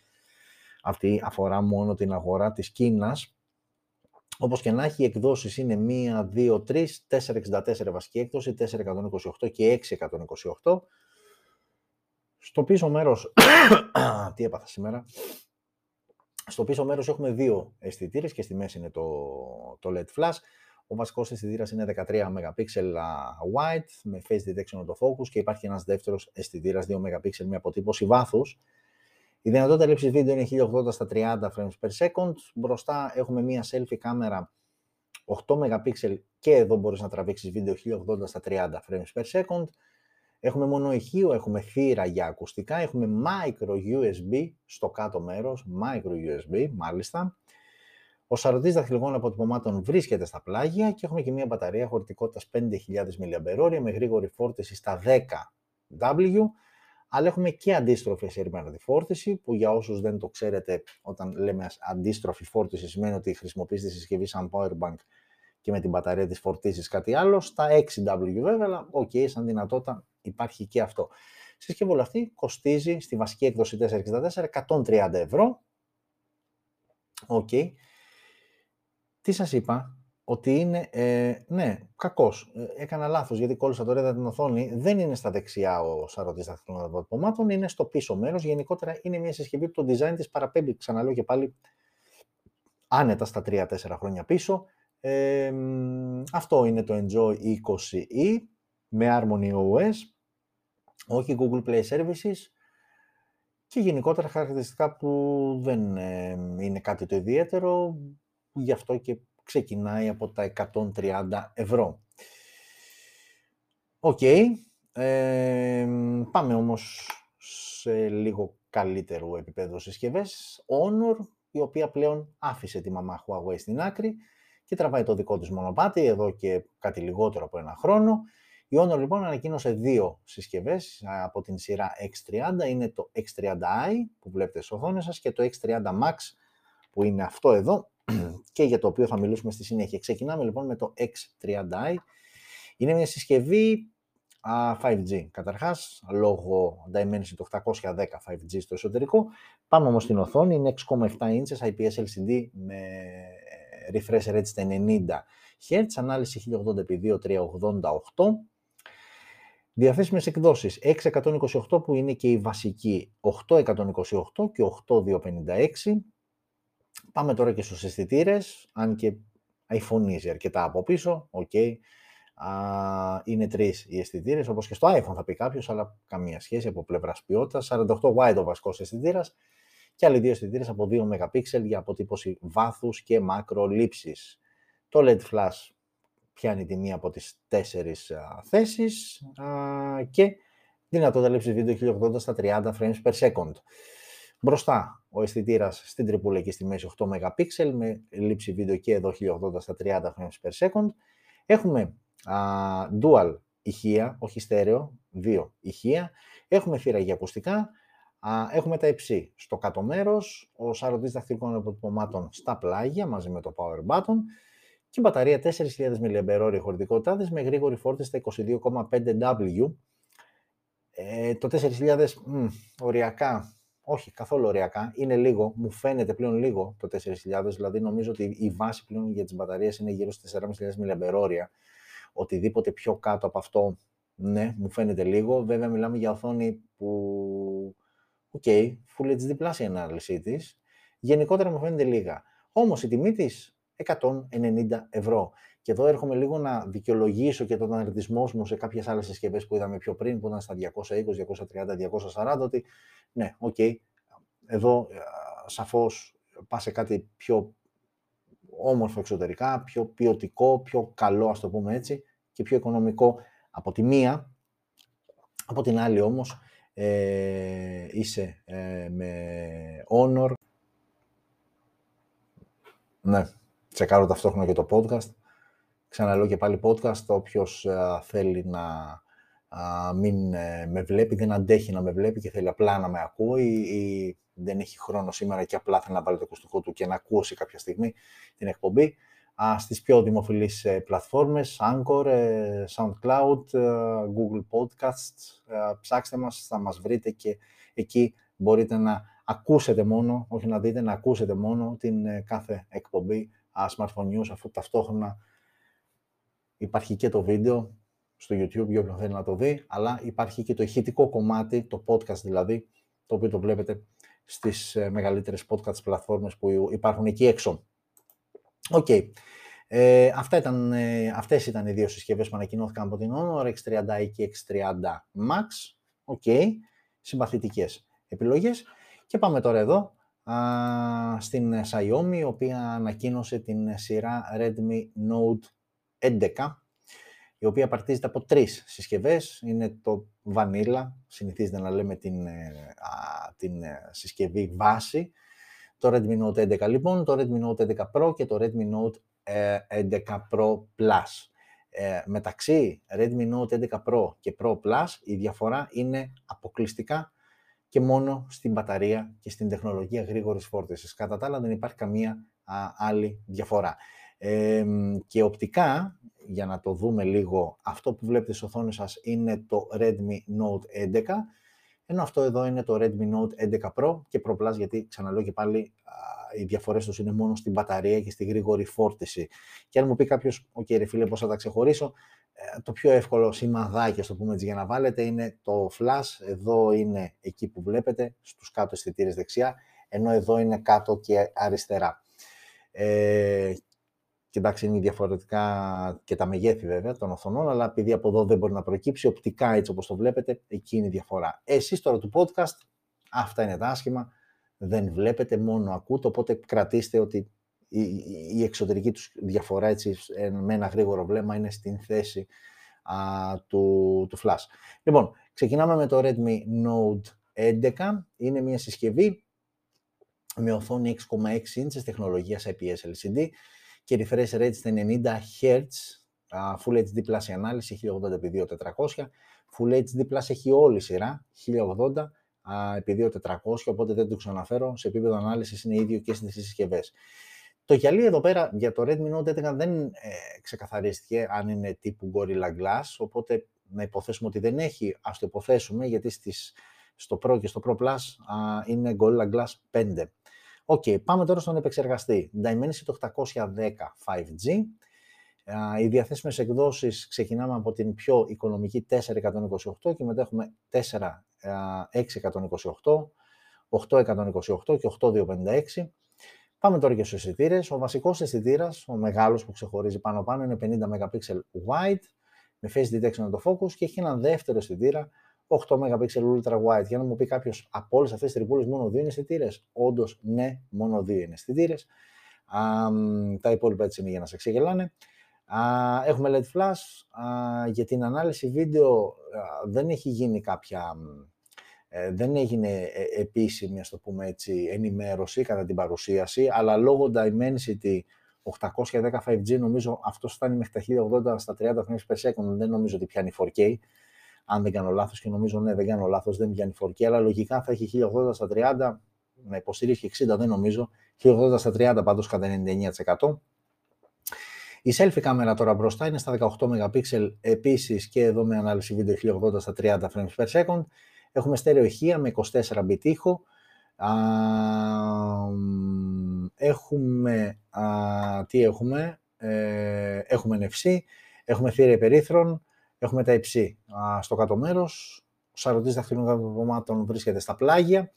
αυτή αφορά μόνο την αγορά της Κίνας, όπως και να έχει, οι εκδόσεις είναι 1, 2, 3, 464 βασική έκδοση, 428 και 628. Στο πίσω μέρος, τι έπαθα σήμερα, στο πίσω μέρος έχουμε δύο αισθητήρες και στη μέση είναι το, το LED flash. Ο βασικός αισθητήρας είναι 13 MP wide με face detection focus και υπάρχει ένας δεύτερος αισθητήρας 2 MP με αποτύπωση βάθους. Η δυνατότητα λήψης βίντεο είναι 1080 στα 30 frames per second. Μπροστά έχουμε μία selfie κάμερα 8 MP και εδώ μπορείς να τραβήξεις βίντεο 1080 στα 30 frames per second. Έχουμε μόνο ηχείο, έχουμε θύρα για ακουστικά, έχουμε micro USB στο κάτω μέρος, micro USB μάλιστα. Ο σαρωτής δαχτυλικών αποτυπωμάτων βρίσκεται στα πλάγια και έχουμε και μια μπαταρία χωρητικότητας 5.000 mAh με γρήγορη φόρτιση στα 10W αλλά έχουμε και αντίστροφη ασύρματη φόρτιση, που για όσους δεν το ξέρετε, όταν λέμε αντίστροφη φόρτιση, σημαίνει ότι χρησιμοποιείς τη συσκευή σαν power bank και με την μπαταρία της φορτίζεις κάτι άλλο, στα 6W βέβαια, αλλά OK, okay, σαν δυνατότητα υπάρχει και αυτό. Η συσκευή αυτή κοστίζει στη βασική έκδοση 464 130 ευρώ. OK. Okay. Τι σας είπα, ότι είναι, ε, ναι, κακός. Ε, έκανα λάθος γιατί κόλλησα τώρα την οθόνη. Δεν είναι στα δεξιά ο σαρωτής δαχτυλών αποτυπωμάτων, είναι στο πίσω μέρος. Γενικότερα είναι μια συσκευή που το design της παραπέμπει, ξαναλέω και πάλι, άνετα στα 3-4 χρόνια πίσω. Ε, αυτό είναι το Enjoy 20e με Harmony OS, όχι Google Play Services και γενικότερα χαρακτηριστικά που δεν ε, είναι κάτι το ιδιαίτερο, γι' αυτό και ξεκινάει από τα 130 ευρώ. Οκ. πάμε όμως σε λίγο καλύτερο επίπεδο συσκευές. Honor, η οποία πλέον άφησε τη μαμά Huawei στην άκρη και τραβάει το δικό της μονοπάτι εδώ και κάτι λιγότερο από ένα χρόνο. Η Honor λοιπόν ανακοίνωσε δύο συσκευές από την σειρά X30. Είναι το X30i που βλέπετε στις οθόνες σας και το X30 Max που είναι αυτό εδώ και για το οποίο θα μιλήσουμε στη συνέχεια. Ξεκινάμε λοιπόν με το X30i. Είναι μια συσκευή 5G. Καταρχάς, λόγω Dimensity 810 5G στο εσωτερικό. Πάμε όμως στην οθόνη, είναι 6,7 inches IPS LCD με refresh rate στα 90 Hz, ανάλυση 1080x2388. Διαθέσιμες εκδόσεις 628 που είναι και η βασική 8128 και 8256 Πάμε τώρα και στους αισθητήρες, αν και iPhoneίζει αρκετά από πίσω, OK. Okay. είναι τρεις οι αισθητήρες, όπως και στο iPhone θα πει κάποιος, αλλά καμία σχέση από πλευράς ποιότητας. 48 wide ο βασικός αισθητήρας και άλλοι δύο αισθητήρες από 2 MP για αποτύπωση βάθους και μακρολήψης. Το LED flash πιάνει τη μία από τις τέσσερις θέσεις και δυνατότητα λήψης βίντεο 1080 στα 30 frames per second. Μπροστά ο αισθητήρας στην τρυπούλα εκεί στη μέση 8 MP με λήψη βίντεο και εδώ 1080 στα 30 frames per second. Έχουμε α, dual ηχεία, όχι στέρεο, δύο ηχεία. Έχουμε θύρα για ακουστικά. Α, έχουμε τα υψί στο κάτω μέρος, ο σαρωτής δαχτυλικών αποτυπωμάτων στα πλάγια μαζί με το power button και μπαταρία 4.000 mAh χωρητικότητά με γρήγορη φόρτιση στα 22,5W. Ε, το 4.000 μ, οριακά όχι, καθόλου ωριακά. Είναι λίγο, μου φαίνεται πλέον λίγο το 4.000, δηλαδή νομίζω ότι η βάση πλέον για τις μπαταρίες είναι γύρω στις 4.500 mAh. Οτιδήποτε πιο κάτω από αυτό, ναι, μου φαίνεται λίγο. Βέβαια μιλάμε για οθόνη που, OK, okay, Full HD Plus η ανάλυση της. Γενικότερα μου φαίνεται λίγα. Όμως η τιμή της 190 ευρώ. Και εδώ έρχομαι λίγο να δικαιολογήσω και τον αρνητισμό μου σε κάποιες άλλες συσκευές που είδαμε πιο πριν, που ήταν στα 220, 230, 240, ότι ναι, OK, okay, εδώ σαφώς πας σε κάτι πιο όμορφο εξωτερικά, πιο ποιοτικό, πιο καλό, ας το πούμε έτσι, και πιο οικονομικό από τη μία. Από την άλλη όμως, ε, είσαι ε, με Honor. Ναι, τσεκάρω ταυτόχρονα και το podcast. Ξαναλέω και πάλι podcast, όποιος θέλει να μην με βλέπει, δεν αντέχει να με βλέπει και θέλει απλά να με ακούει ή, δεν έχει χρόνο σήμερα και απλά θέλει να βάλει το ακουστικό του και να ακούσει κάποια στιγμή την εκπομπή, στις πιο δημοφιλείς ε, πλατφόρμες, Anchor, ε, SoundCloud, ε, Google Podcasts. Ψάξτε μας, θα μας βρείτε και εκεί μπορείτε να ακούσετε μόνο, όχι να δείτε, να ακούσετε μόνο την κάθε εκπομπή Smartphone News, αφού ταυτόχρονα υπάρχει και το βίντεο στο YouTube για όποιον θέλει να το δει, αλλά υπάρχει και το ηχητικό κομμάτι, το podcast δηλαδή, το οποίο το βλέπετε στις μεγαλύτερες podcast πλατφόρμες που υπάρχουν εκεί έξω. Οκ. Ε, αυτά ήταν, ε, αυτές ήταν οι δύο συσκευές που ανακοινώθηκαν από την Honor, X30i και X30 Max. OK. Okay. Συμπαθητικές επιλογές. Και πάμε τώρα εδώ α, στην Xiaomi, η οποία ανακοίνωσε την σειρά Redmi Note 11, η οποία απαρτίζεται από τρεις συσκευές. Είναι το Vanilla, συνηθίζεται να λέμε την, ε, την ε, συσκευή βάση, το Redmi Note 11 λοιπόν, το Redmi Note 11 Pro και το Redmi Note 11 ε, Pro Plus. Ε, μεταξύ Redmi Note 11 Pro και Pro Plus η διαφορά είναι αποκλειστικά και μόνο στην μπαταρία και στην τεχνολογία γρήγορης φόρτισης. Κατά τα άλλα δεν υπάρχει καμία άλλη διαφορά. Ε, και οπτικά, για να το δούμε λίγο, αυτό που βλέπετε στις οθόνες σας είναι το Redmi Note 11 ενώ αυτό εδώ είναι το Redmi Note 11 Pro και Pro Plus, γιατί ξαναλέω και πάλι οι διαφορές τους είναι μόνο στην μπαταρία και στη γρήγορη φόρτιση. Και αν μου πει κάποιος, OK okay, ρε φίλε, πώς θα τα ξεχωρίσω, ε, το πιο εύκολο σημαδάκι, το πούμε έτσι, για να βάλετε είναι το flash. Εδώ είναι εκεί που βλέπετε, στους κάτω αισθητήρες δεξιά, ενώ εδώ είναι κάτω και αριστερά. Ε, και εντάξει, είναι διαφορετικά και τα μεγέθη βέβαια των οθονών, αλλά επειδή από εδώ δεν μπορεί να προκύψει, οπτικά έτσι όπως το βλέπετε, εκεί είναι η διαφορά. Εσείς τώρα του podcast, αυτά είναι τα άσχημα, δεν βλέπετε, μόνο ακούτε, οπότε κρατήστε ότι η, εξωτερική τους διαφορά έτσι, με ένα γρήγορο βλέμμα είναι στην θέση α, του, του flash. Λοιπόν, ξεκινάμε με το Redmi Note 11. Είναι μια συσκευή με οθόνη 6,6 inches τεχνολογίας IPS LCD και refresh rate στα 90 Hz, Full HD Plus η ανάλυση 1080x2400, Full HD Plus έχει όλη η σειρά 1080x2400, οπότε δεν το ξαναφέρω, σε επίπεδο ανάλυσης είναι ίδιο και στις συσκευές. Το γυαλί εδώ πέρα για το Redmi Note 11 δεν ε, ξεκαθαρίστηκε αν είναι τύπου Gorilla Glass, οπότε να υποθέσουμε ότι δεν έχει, ας το υποθέσουμε, γιατί στις, στο Pro και στο Pro Plus α, είναι Gorilla Glass 5. OK, okay, πάμε τώρα στον επεξεργαστή. Dimensity 810 5G. Οι διαθέσιμες εκδόσεις ξεκινάμε από την πιο οικονομική 4128 και μετά έχουμε 4628, 8128 και 8256. Πάμε τώρα και στους αισθητήρες. Ο βασικός αισθητήρας, ο μεγάλος που ξεχωρίζει πάνω πάνω, είναι 50 MP wide, με face detection το focus και έχει έναν δεύτερο αισθητήρα 8 MP ultra wide. Για να μου πει κάποιος από όλες αυτές τις τρυπούλε μόνο δύο είναι αισθητήρε. Όντως, ναι, μόνο δύο είναι αισθητήρε. Τα υπόλοιπα έτσι είναι για να σε ξεγελάνε. Έχουμε LED flash. Για την ανάλυση βίντεο δεν έχει γίνει κάποια... Ε, δεν έγινε ε, επίσημη, ας το πούμε έτσι, ενημέρωση κατά την παρουσίαση, αλλά λόγω Dimensity 810 5G νομίζω αυτός φτάνει μέχρι τα 1080 στα 30 frames per second, δεν νομίζω ότι πιάνει 4K αν δεν κάνω λάθος και νομίζω ναι δεν κάνω λάθος, δεν πιάνει 4K, αλλά λογικά θα έχει 1080 στα 30, να υποστηρίζει 60 δεν νομίζω, 1080 στα 30 πάντως κατά 99%. Η selfie κάμερα τώρα μπροστά είναι στα 18 MP, επίσης και εδώ με ανάλυση βίντεο 1080 στα 30 frames per second. Έχουμε στέρεο ηχεία με 24 bit ήχο. έχουμε, α, τι έχουμε, ε, έχουμε NFC, έχουμε θύρα υπερήθρων, Έχουμε τα υψί στο κάτω μέρος. Ο σαρωτή δαχτυλικών βρίσκεται στα πλάγια.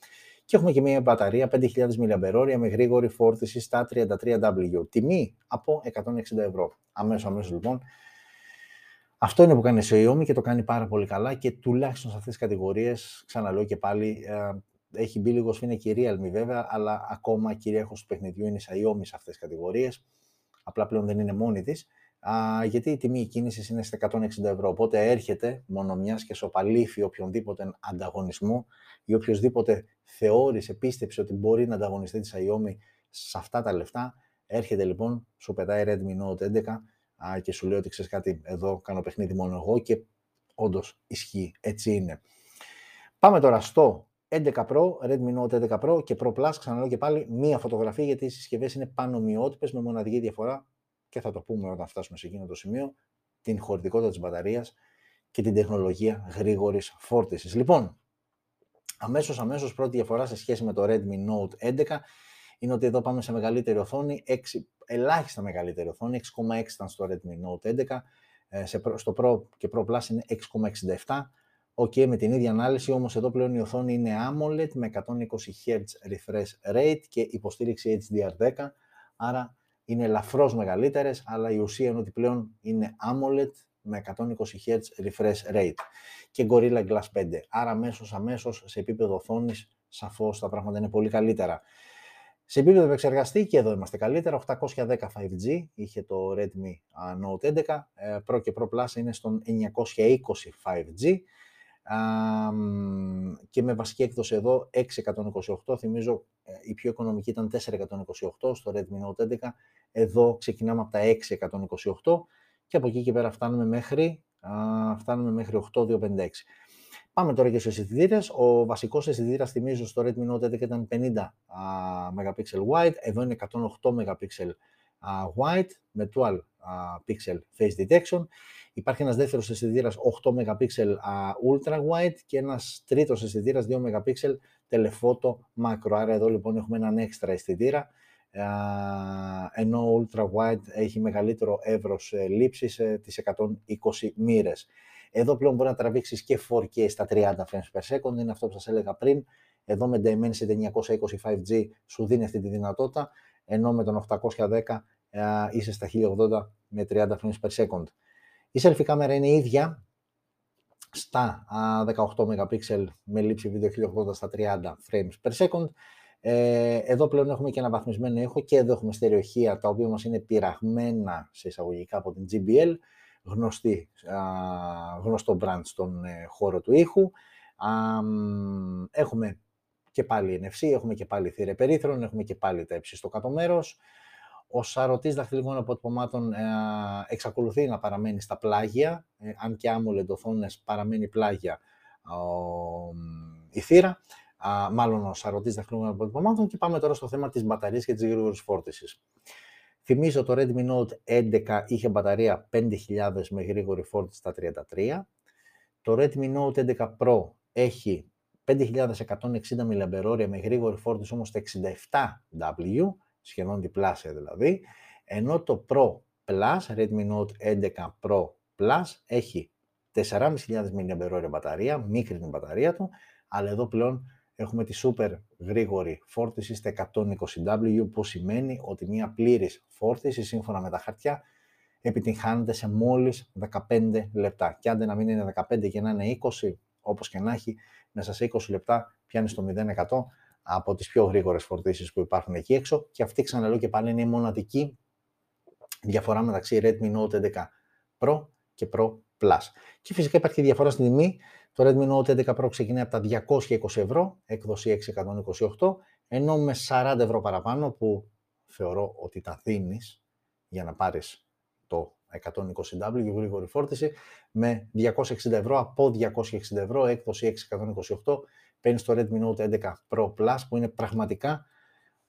Και έχουμε και μια μπαταρία 5.000 mAh με γρήγορη φόρτιση στα 33W. Τιμή από 160 ευρώ. Αμέσως, αμέσως λοιπόν. Αυτό είναι που κάνει η Xiaomi και το κάνει πάρα πολύ καλά και τουλάχιστον σε αυτές τις κατηγορίες, ξαναλέω και πάλι, ε, έχει μπει λίγο σφίνα και η Realme βέβαια, αλλά ακόμα κυρίαρχο του παιχνιδιού είναι η Xiaomi σε αυτές τις κατηγορίες. Απλά πλέον δεν είναι μόνη της α, γιατί η τιμή κίνησης είναι στα 160 ευρώ. Οπότε έρχεται μόνο μιας και σοπαλήφει οποιονδήποτε ανταγωνισμό ή οποιοδήποτε θεώρησε, πίστεψε ότι μπορεί να ανταγωνιστεί της Xiaomi σε αυτά τα λεφτά. Έρχεται λοιπόν, σου πετάει Redmi Note 11 α, και σου λέει ότι ξέρεις κάτι, εδώ κάνω παιχνίδι μόνο εγώ και όντως ισχύει, έτσι είναι. Πάμε τώρα στο 11 Pro, Redmi Note 11 Pro και Pro Plus, ξαναλέω και πάλι, μία φωτογραφία γιατί οι συσκευές είναι πανομοιότυπες με μοναδική διαφορά και θα το πούμε όταν φτάσουμε σε εκείνο το σημείο, την χωρητικότητα της μπαταρίας και την τεχνολογία γρήγορης φόρτισης. Λοιπόν, αμέσως, αμέσως πρώτη διαφορά σε σχέση με το Redmi Note 11 είναι ότι εδώ πάμε σε μεγαλύτερη οθόνη, 6, ελάχιστα μεγαλύτερη οθόνη, 6,6 ήταν στο Redmi Note 11, ε, στο Pro και Pro Plus είναι 6,67, Ok, με την ίδια ανάλυση, όμως εδώ πλέον η οθόνη είναι AMOLED με 120 Hz refresh rate και υποστήριξη HDR10, άρα είναι ελαφρώς μεγαλύτερες, αλλά η ουσία είναι ότι πλέον είναι AMOLED με 120 Hz refresh rate και Gorilla Glass 5. Άρα αμέσως, αμέσως σε επίπεδο οθόνης σαφώς τα πράγματα είναι πολύ καλύτερα. Σε επίπεδο επεξεργαστή και εδώ είμαστε καλύτερα, 810 5G είχε το Redmi Note 11, ε, Pro και Pro Plus είναι στον 920 5G και με βασική έκδοση εδώ 628, θυμίζω ε, η πιο οικονομική ήταν 428 στο Redmi Note 11, εδώ ξεκινάμε από τα 628 και από εκεί και πέρα φτάνουμε μέχρι, φτάνουμε μέχρι 8256. Πάμε τώρα και στους αισθητήρες. Ο βασικός αισθητήρας θυμίζω στο Redmi Note 11 ήταν 50 MP wide, εδώ είναι 108 MP wide με 12 pixel face detection. Υπάρχει ένας δεύτερος αισθητήρας 8 MP ultra wide και ένας τρίτος αισθητήρας 2 MP telephoto macro. Άρα εδώ λοιπόν έχουμε έναν έξτρα αισθητήρα ενώ ultra wide έχει μεγαλύτερο εύρος ε, λήψης ε, τις 120 μοίρες. Εδώ πλέον μπορεί να τραβήξεις και 4K στα 30 frames per second, είναι αυτό που σας έλεγα πριν. Εδώ με Dimensity 925 5G σου δίνει αυτή τη δυνατότητα, ενώ με τον 810 είσαι στα 1080 με 30 frames per second. Η selfie κάμερα είναι ίδια στα 18 MP με λήψη βίντεο 1080 στα 30 frames per second. Ε, εδώ πλέον έχουμε και ένα βαθμισμένο ήχο και εδώ έχουμε στερεοχεία τα οποία μας είναι πειραγμένα σε εισαγωγικά από την GBL, γνωστή, γνωστό brand στον ε, χώρο του ήχου. έχουμε και πάλι NFC, έχουμε και πάλι θύρα περίθρων, έχουμε και πάλι τα ύψη στο κάτω μέρος. Ο σαρωτής δαχτυλικών αποτυπωμάτων ε, εξακολουθεί να παραμένει στα πλάγια, ε, αν και AMOLED οθόνες παραμένει πλάγια η θύρα, α, μάλλον ο σαρωτής δαχτυλικών αποτυπωμάτων και πάμε τώρα στο θέμα της μπαταρίας και της γρήγορης φόρτισης. Θυμίζω το Redmi Note 11 είχε μπαταρία 5000 με γρήγορη φόρτιση στα 33. Το Redmi Note 11 Pro έχει 5160 mAh με γρήγορη φόρτιση όμως στα 67W σχεδόν διπλάσια δηλαδή, ενώ το Pro Plus, Redmi Note 11 Pro Plus, έχει 4.500 mAh μπαταρία, μικρή την μπαταρία του, αλλά εδώ πλέον έχουμε τη super γρήγορη φόρτιση στα 120W, που σημαίνει ότι μια πλήρης φόρτιση, σύμφωνα με τα χαρτιά, επιτυγχάνεται σε μόλις 15 λεπτά. Και άντε να μην είναι 15 και να είναι 20, όπως και να έχει, μέσα σε 20 λεπτά πιάνει στο 0% από τις πιο γρήγορες φορτίσεις που υπάρχουν εκεί έξω και αυτή ξαναλέω και πάλι είναι η μοναδική διαφορά μεταξύ Redmi Note 11 Pro και Pro Plus. Και φυσικά υπάρχει διαφορά στην τιμή. Το Redmi Note 11 Pro ξεκινάει από τα 220 ευρώ, έκδοση 628, ενώ με 40 ευρώ παραπάνω που θεωρώ ότι τα δίνει για να πάρεις το 120W γρήγορη φόρτιση με 260 ευρώ από 260 ευρώ, έκδοση 628 παίρνεις το Redmi Note 11 Pro Plus που είναι πραγματικά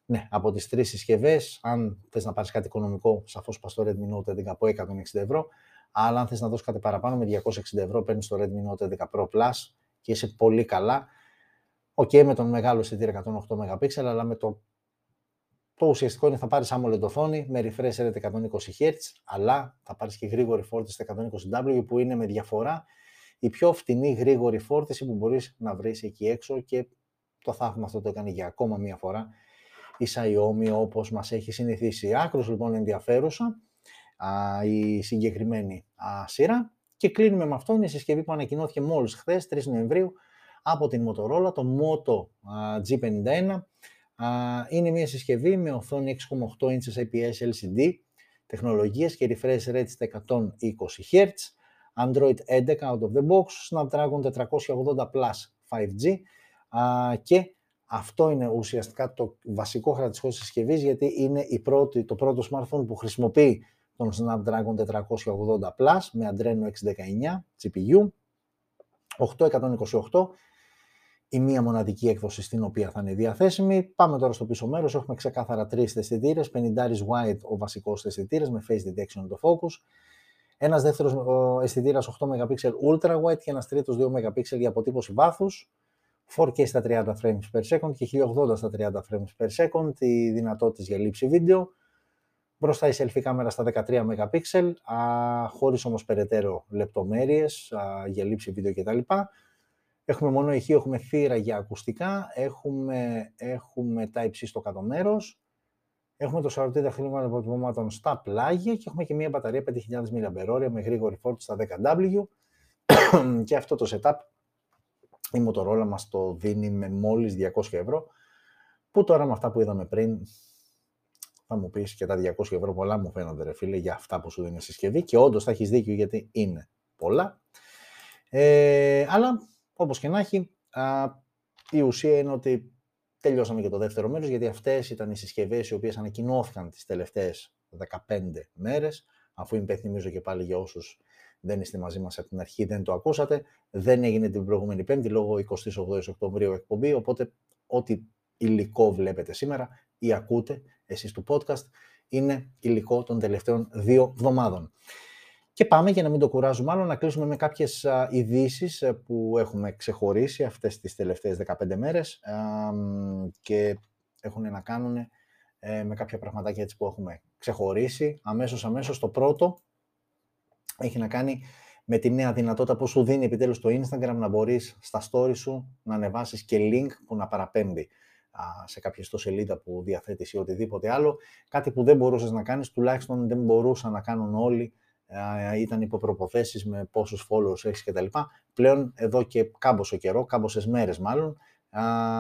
ναι, από τις τρεις συσκευές, αν θες να πάρεις κάτι οικονομικό, σαφώς πας στο Redmi Note 11 από 160 ευρώ, αλλά αν θες να δώσεις κάτι παραπάνω με 260 ευρώ, παίρνεις το Redmi Note 11 Pro Plus και είσαι πολύ καλά. OK, okay, με τον μεγάλο αισθητήρα 108 MP, αλλά με το, το ουσιαστικό είναι θα πάρεις AMOLED οθόνη με refresh rate 120 Hz, αλλά θα πάρεις και γρήγορη φόρτιση στα 120W που είναι με διαφορά η πιο φτηνή γρήγορη φόρτιση που μπορείς να βρεις εκεί έξω και το θαύμα αυτό το έκανε για ακόμα μία φορά η Xiaomi όπως μας έχει συνηθίσει. Άκρως λοιπόν ενδιαφέρουσα α, η συγκεκριμένη α, σειρά και κλείνουμε με αυτόν η συσκευή που ανακοινώθηκε μόλις χθες 3 Νοεμβρίου από την Motorola, το Moto G51. είναι μια συσκευή με οθόνη 6,8 inches IPS LCD τεχνολογίες και refresh rate στα 120 Hz, Android 11 out of the box, Snapdragon 480 Plus 5G και αυτό είναι ουσιαστικά το βασικό χαρακτηριστικό της συσκευής γιατί είναι η πρώτη, το πρώτο smartphone που χρησιμοποιεί τον Snapdragon 480 Plus με Adreno 619 GPU, 828 η μία μοναδική έκδοση στην οποία θα είναι διαθέσιμη. Πάμε τώρα στο πίσω μέρος, έχουμε ξεκάθαρα τρεις αισθητήρε, 50 wide ο βασικός αισθητήρα με face detection το focus, ένας δεύτερος αισθητήρας 8 MP ultra wide και ένας τρίτος 2 MP για αποτύπωση βάθους, 4K στα 30 frames per second και 1080 στα 30 frames per second, η δυνατότητα για λήψη βίντεο, Μπροστά η selfie κάμερα στα 13 MP, χωρίς όμως περαιτέρω λεπτομέρειες για λήψη βίντεο κτλ. Έχουμε μόνο ηχείο, έχουμε θύρα για ακουστικά, έχουμε, έχουμε τα υψί στο κάτω μέρος, έχουμε το σαρωτή δαχτυλικών αποτυπωμάτων στα πλάγια και έχουμε και μια μπαταρία 5.000 mAh με γρήγορη φόρτιση στα 10W και αυτό το setup η Motorola μας το δίνει με μόλις 200 ευρώ που τώρα με αυτά που είδαμε πριν θα μου πεις και τα 200 ευρώ πολλά μου φαίνονται ρε φίλε για αυτά που σου δίνει η συσκευή και όντως θα έχεις δίκιο γιατί είναι πολλά. Ε, αλλά όπως και να έχει, η ουσία είναι ότι τελειώσαμε και το δεύτερο μέρος, γιατί αυτές ήταν οι συσκευές οι οποίες ανακοινώθηκαν τις τελευταίες 15 μέρες, αφού υπενθυμίζω και πάλι για όσους δεν είστε μαζί μας από την αρχή, δεν το ακούσατε, δεν έγινε την προηγούμενη Πέμπτη λόγω 28 Οκτωβρίου εκπομπή, οπότε ό,τι υλικό βλέπετε σήμερα ή ακούτε εσείς του podcast είναι υλικό των τελευταίων δύο εβδομάδων. Και πάμε για να μην το κουράζουμε άλλο να κλείσουμε με κάποιες ειδήσεις ε, που έχουμε ξεχωρίσει αυτές τις τελευταίες 15 μέρες και έχουν να κάνουν ε, με κάποια πραγματάκια έτσι που έχουμε ξεχωρίσει. Αμέσως, αμέσως το πρώτο έχει να κάνει με τη νέα δυνατότητα που σου δίνει επιτέλους το Instagram να μπορείς στα stories σου να ανεβάσεις και link που να παραπέμπει σε κάποια ιστοσελίδα που διαθέτεις ή οτιδήποτε άλλο. Κάτι που δεν μπορούσες να κάνεις, τουλάχιστον δεν μπορούσαν να κάνουν όλοι ήταν υπό προποθέσει με πόσους followers έχεις κτλ. Πλέον εδώ και κάμποσο καιρό, κάμποσες μέρες μάλλον,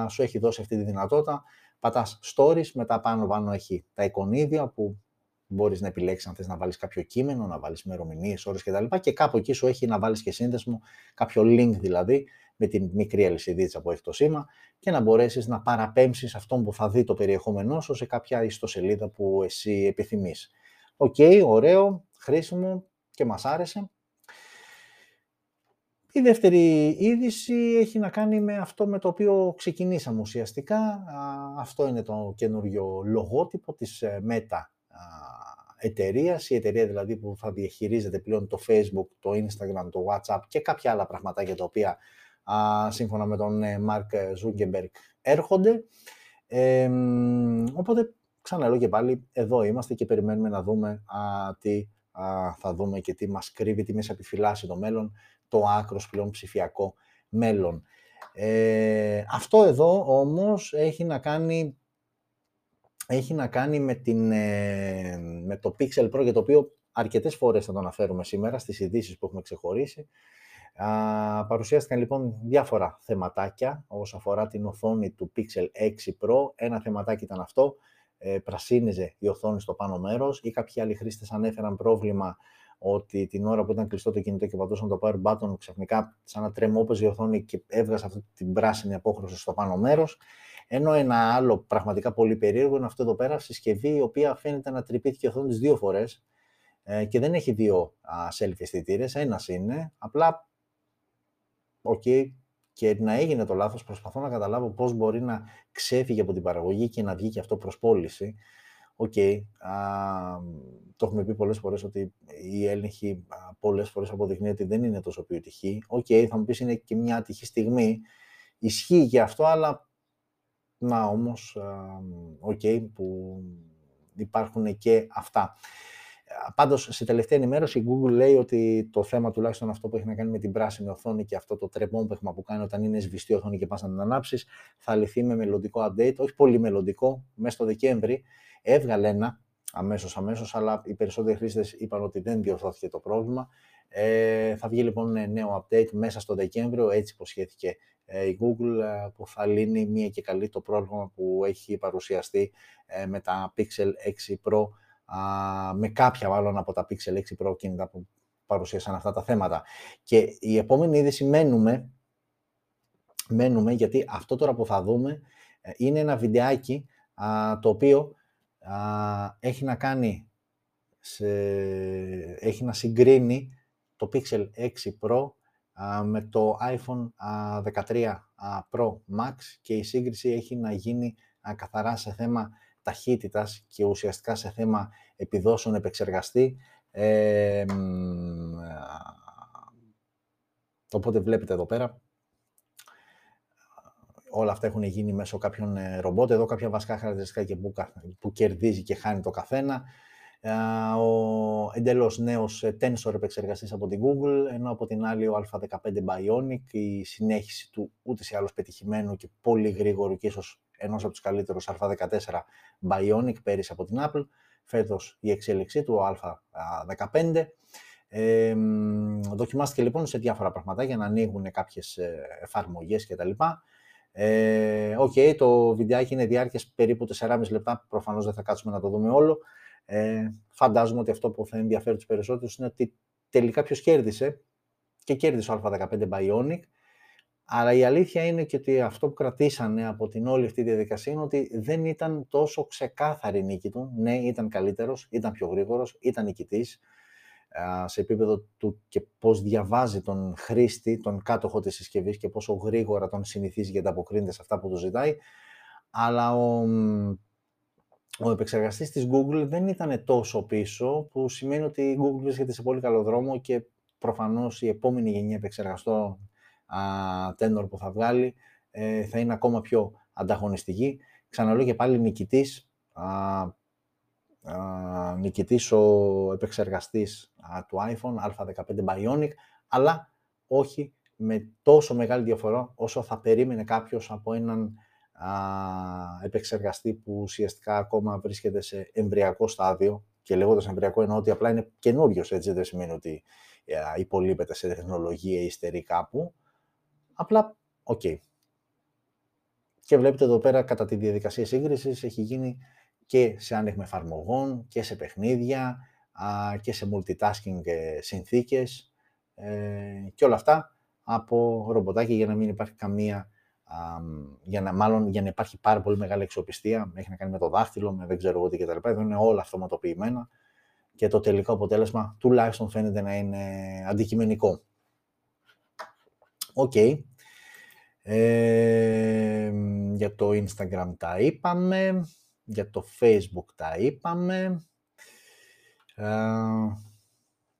σου έχει δώσει αυτή τη δυνατότητα. Πατάς stories, μετά πάνω πάνω έχει τα εικονίδια που μπορείς να επιλέξεις αν θες να βάλεις κάποιο κείμενο, να βάλεις ημερομηνίες, ώρες κτλ. Και κάπου εκεί σου έχει να βάλεις και σύνδεσμο, κάποιο link δηλαδή, με την μικρή αλυσιδίτσα που έχει το σήμα και να μπορέσεις να παραπέμψεις αυτόν που θα δει το περιεχόμενό σου σε κάποια ιστοσελίδα που εσύ επιθυμείς. OK, okay, ωραίο, χρήσιμο και μας άρεσε. Η δεύτερη είδηση έχει να κάνει με αυτό με το οποίο ξεκινήσαμε ουσιαστικά. Αυτό είναι το καινούριο λογότυπο της ε, Meta εταιρείας, η εταιρεία δηλαδή που θα διαχειρίζεται πλέον το Facebook, το Instagram, το WhatsApp και κάποια άλλα πραγματάκια τα οποία σύμφωνα με τον ε, Mark Zuckerberg έρχονται. Ε, οπότε ξαναλέω και πάλι, εδώ είμαστε και περιμένουμε να δούμε α, τι θα δούμε και τι μας κρύβει, τι μας επιφυλάσσει το μέλλον, το άκρος πλέον ψηφιακό μέλλον. Ε, αυτό εδώ όμως έχει να κάνει, έχει να κάνει με, την, ε, με το Pixel Pro, για το οποίο αρκετές φορές θα το αναφέρουμε σήμερα στις ειδήσεις που έχουμε ξεχωρίσει. Α, παρουσιάστηκαν λοιπόν διάφορα θεματάκια όσον αφορά την οθόνη του Pixel 6 Pro. Ένα θεματάκι ήταν αυτό, ε, πρασίνιζε η οθόνη στο πάνω μέρος ή κάποιοι άλλοι χρήστες ανέφεραν πρόβλημα ότι την ώρα που ήταν κλειστό το κινητό και πατούσαν το power button ξαφνικά σαν να τρεμόπαιζε η οθόνη και έβγαζε αυτή την πράσινη απόχρωση στο πάνω μέρος. Ενώ ένα άλλο πραγματικά πολύ περίεργο είναι αυτό εδώ πέρα, συσκευή η οποία φαίνεται να τρυπήθηκε η οθόνη της δύο φορές ε, και δεν έχει δύο α, selfie αισθητήρες, ένας είναι, απλά, OK, okay, και να έγινε το λάθος, προσπαθώ να καταλάβω πώς μπορεί να ξέφυγε από την παραγωγή και να βγει και αυτό προς πώληση. OK, okay, το έχουμε πει πολλές φορές ότι οι έλεγχοι πολλές φορές αποδεικνύει ότι δεν είναι τόσο ποιοτικοί. OK, okay, θα μου πεις είναι και μια ατυχή στιγμή. Ισχύει και αυτό, αλλά να όμως, OK, okay, που υπάρχουν και αυτά. Πάντως, σε τελευταία ενημέρωση, η Google λέει ότι το θέμα τουλάχιστον αυτό που έχει να κάνει με την πράσινη οθόνη και αυτό το τρεμόπαιγμα που κάνει όταν είναι σβηστή η οθόνη και πας να την ανάψεις, θα λυθεί με μελλοντικό update, όχι πολύ μελλοντικό, μέσα στο Δεκέμβρη. Έβγαλε ένα αμέσως αμέσως, αλλά οι περισσότεροι χρήστες είπαν ότι δεν διορθώθηκε το πρόβλημα. Ε, θα βγει λοιπόν νέο update μέσα στο Δεκέμβριο, έτσι υποσχέθηκε ε, η Google, ε, που θα λύνει μία και καλή το πρόβλημα που έχει παρουσιαστεί ε, με τα Pixel 6 Pro με κάποια μάλλον από τα Pixel 6 Pro κινητά που παρουσίασαν αυτά τα θέματα. Και η επόμενη είδηση μένουμε, μένουμε γιατί αυτό τώρα που θα δούμε ε, είναι ένα βιντεάκι το οποίο έχει να κάνει, σε, έχει να συγκρίνει το Pixel 6 Pro με το iPhone 13 Pro Max και η σύγκριση έχει να γίνει καθαρά σε θέμα ταχύτητας και ουσιαστικά σε θέμα επιδόσεων επεξεργαστή. Ε, οπότε βλέπετε εδώ πέρα, όλα αυτά έχουν γίνει μέσω κάποιων ε, ρομπότ. Εδώ κάποια βασικά χαρακτηριστικά και που, που κερδίζει και χάνει το καθένα. Ο εντελώς νέος ε, Tensor επεξεργαστής από την Google, ενώ από την άλλη ο Α15 Bionic, η συνέχιση του ούτως ή άλλως πετυχημένου και πολύ γρήγορου και ίσως ενός από τους καλύτερους Α14 Bionic πέρυσι από την Apple, φέτος η εξέλιξή του, ο Α15. Ε, δοκιμάστηκε λοιπόν σε διάφορα πράγματα για να ανοίγουν κάποιες ε, εφαρμογές κτλ. Ε, OK, okay, το βιντεάκι είναι διάρκειας περίπου 4,5 λεπτά. Προφανώς δεν θα κάτσουμε να το δούμε όλο. Ε, φαντάζομαι ότι αυτό που θα ενδιαφέρει τους περισσότερους είναι ότι τελικά ποιος κέρδισε και κέρδισε ο Α15 Bionic. Αλλά η αλήθεια είναι και ότι αυτό που κρατήσανε από την όλη αυτή τη διαδικασία είναι ότι δεν ήταν τόσο ξεκάθαρη η νίκη του. Ναι, ήταν καλύτερος, ήταν πιο γρήγορος, ήταν νικητής σε επίπεδο του και πώς διαβάζει τον χρήστη, τον κάτοχο της συσκευής και πόσο γρήγορα τον συνηθίζει και ανταποκρίνεται σε αυτά που του ζητάει. Αλλά ο, ο επεξεργαστής της Google δεν ήταν τόσο πίσω, που σημαίνει ότι η Google βρίσκεται σε πολύ καλό δρόμο και προφανώς η επόμενη γενιά επεξεργαστών Tenor που θα βγάλει ε, θα είναι ακόμα πιο ανταγωνιστική. Ξαναλέω και πάλι νικητής, α, α, νικητής ο επεξεργαστής του iPhone Α15 Bionic, αλλά όχι με τόσο μεγάλη διαφορά όσο θα περίμενε κάποιος από έναν επεξεργαστή που ουσιαστικά ακόμα βρίσκεται σε εμβρυακό στάδιο και λέγοντας εμβρυακό εννοώ ότι απλά είναι καινούριος, έτσι δεν σημαίνει ότι υπολείπεται σε τεχνολογία ή υστερεί κάπου. Απλά, οκ. Και βλέπετε εδώ πέρα κατά τη διαδικασία σύγκρισης έχει γίνει και σε άνοιγμα εφαρμογών και σε παιχνίδια και σε multitasking ε, συνθήκες ε, και όλα αυτά από ρομποτάκι για να μην υπάρχει καμία για να, μάλλον για να υπάρχει πάρα πολύ μεγάλη αξιοπιστία, έχει να κάνει με το δάχτυλο, με δεν ξέρω εγώ τι κτλ. Εδώ είναι όλα αυτοματοποιημένα και το τελικό αποτέλεσμα τουλάχιστον φαίνεται να είναι αντικειμενικό. Οκ. Ε, για το Instagram τα είπαμε, για το Facebook τα είπαμε. Ε,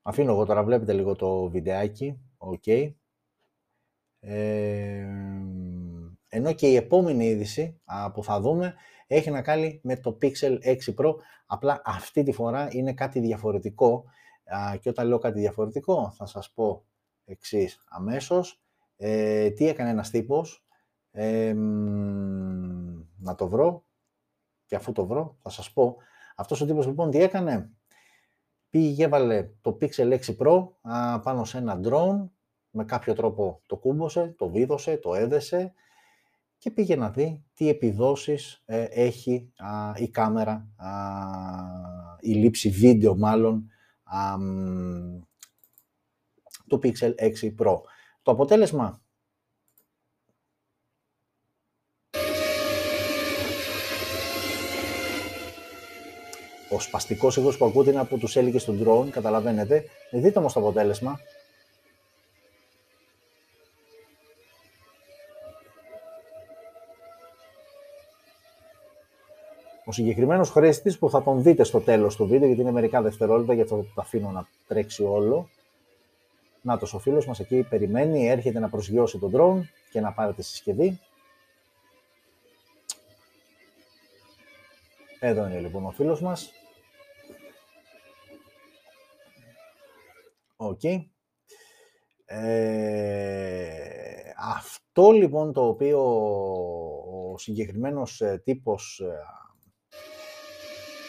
αφήνω εγώ τώρα, βλέπετε λίγο το βιντεάκι. Οκ. Ε, ενώ και η επόμενη είδηση που θα δούμε έχει να κάνει με το Pixel 6 Pro, απλά αυτή τη φορά είναι κάτι διαφορετικό και όταν λέω κάτι διαφορετικό θα σας πω εξής αμέσως. Ε, τι έκανε ένας τύπος, να το βρω και αφού το βρω θα σας πω. Αυτός ο τύπος λοιπόν τι έκανε, πήγε έβαλε το Pixel 6 Pro πάνω σε ένα drone, με κάποιο τρόπο το κούμπωσε, το βίδωσε, το έδεσε και πήγε να δει τι επιδόσεις ε, έχει η κάμερα, η λήψη βίντεο μάλλον, α, του Pixel 6 Pro. Το αποτέλεσμα Ο σπαστικός ήχος που ακούτε είναι από τους έλεγε του drone, καταλαβαίνετε. Δείτε όμως το αποτέλεσμα. Ο συγκεκριμένος χρήστης που θα τον δείτε στο τέλος του βίντεο, γιατί είναι μερικά δευτερόλεπτα, γιατί θα το αφήνω να τρέξει όλο. Να το ο φίλος μας εκεί περιμένει, έρχεται να προσγειώσει τον drone και να πάρει τη συσκευή. Εδώ είναι λοιπόν ο φίλος μας. Οκ. Ε, αυτό λοιπόν το οποίο ο συγκεκριμένος ε, τύπος ε,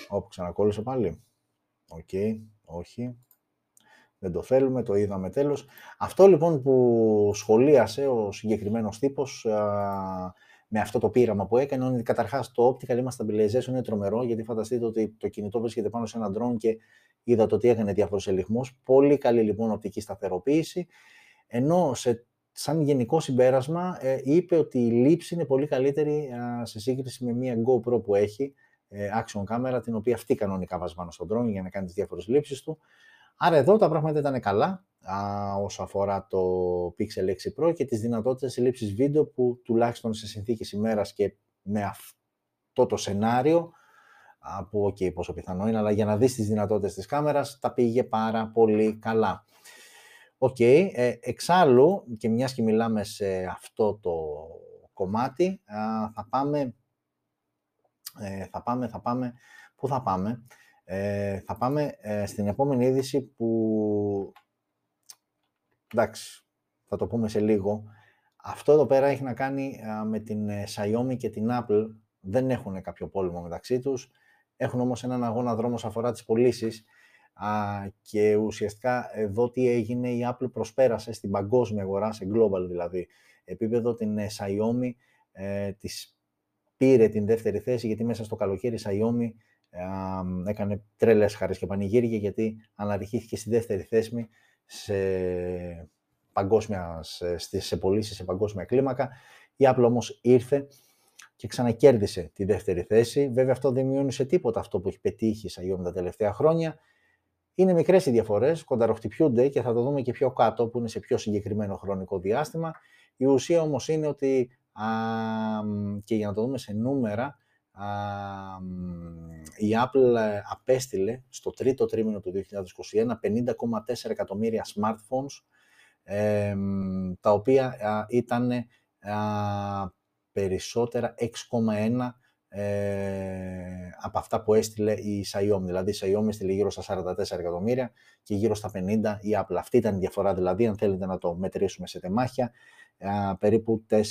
Όπου ξανακόλλησε πάλι. Οκ, όχι. Δεν το θέλουμε, το είδαμε τέλος. Αυτό λοιπόν που σχολίασε ο συγκεκριμένος τύπος με αυτό το πείραμα που έκανε, ότι καταρχάς το optical image stabilization είναι τρομερό, γιατί φανταστείτε ότι το κινητό βρίσκεται πάνω σε ένα drone και είδατε ότι έκανε διάφορους ελιγμούς. Πολύ καλή λοιπόν οπτική σταθεροποίηση. Ενώ σε, σαν γενικό συμπέρασμα ε, είπε ότι η λήψη είναι πολύ καλύτερη σε σύγκριση με μια GoPro που έχει, ε, action camera, την οποία αυτή κανονικά βάζει πάνω στον drone για να κάνει τις διάφορες λήψεις του. Άρα εδώ τα πράγματα ήταν καλά α, όσο αφορά το Pixel 6 Pro και τις δυνατότητες λήψης βίντεο που τουλάχιστον σε συνθήκες ημέρας και με αυτό το σενάριο που ok πόσο πιθανό είναι, αλλά για να δεις τις δυνατότητες της κάμερας τα πήγε πάρα πολύ καλά. OK, okay, ε, εξάλλου και μιας και μιλάμε σε αυτό το κομμάτι, θα πάμε, ε, θα πάμε, θα πάμε, πού θα πάμε, ε, θα πάμε ε, στην επόμενη είδηση που, εντάξει, θα το πούμε σε λίγο. Αυτό εδώ πέρα έχει να κάνει με την ε, Xiaomi και την Apple. Δεν έχουν κάποιο πόλεμο μεταξύ τους. Έχουν όμως έναν αγώνα δρόμος αφορά τις πωλήσεις. και ουσιαστικά εδώ τι έγινε, η Apple προσπέρασε στην παγκόσμια αγορά, σε global δηλαδή, επίπεδο την Xiaomi ε, της πήρε την δεύτερη θέση γιατί μέσα στο καλοκαίρι η Xiaomi έκανε τρελές χαρές και πανηγύρια γιατί αναρριχήθηκε στη δεύτερη θέση σε παγκόσμια, σε, σε πωλήσει σε παγκόσμια κλίμακα. Η Apple όμως ήρθε και ξανακέρδισε τη δεύτερη θέση. Βέβαια αυτό δεν μειώνει σε τίποτα αυτό που έχει πετύχει η Xiaomi τα τελευταία χρόνια. Είναι μικρές οι διαφορές, κονταροχτυπιούνται και θα το δούμε και πιο κάτω που είναι σε πιο συγκεκριμένο χρονικό διάστημα. Η ουσία όμως είναι ότι, α, και για να το δούμε σε νούμερα, η Apple ε, απέστειλε στο τρίτο τρίμηνο του 2021 50,4 εκατομμύρια smartphones τα οποία ήταν περισσότερα 6,1 ε, από αυτά που έστειλε η Xiaomi. Δηλαδή η Xiaomi έστειλε γύρω στα 44 εκατομμύρια και γύρω στα 50 η Apple. Αυτή ήταν η διαφορά δηλαδή, αν θέλετε να το μετρήσουμε σε τεμάχια, περίπου 4, 6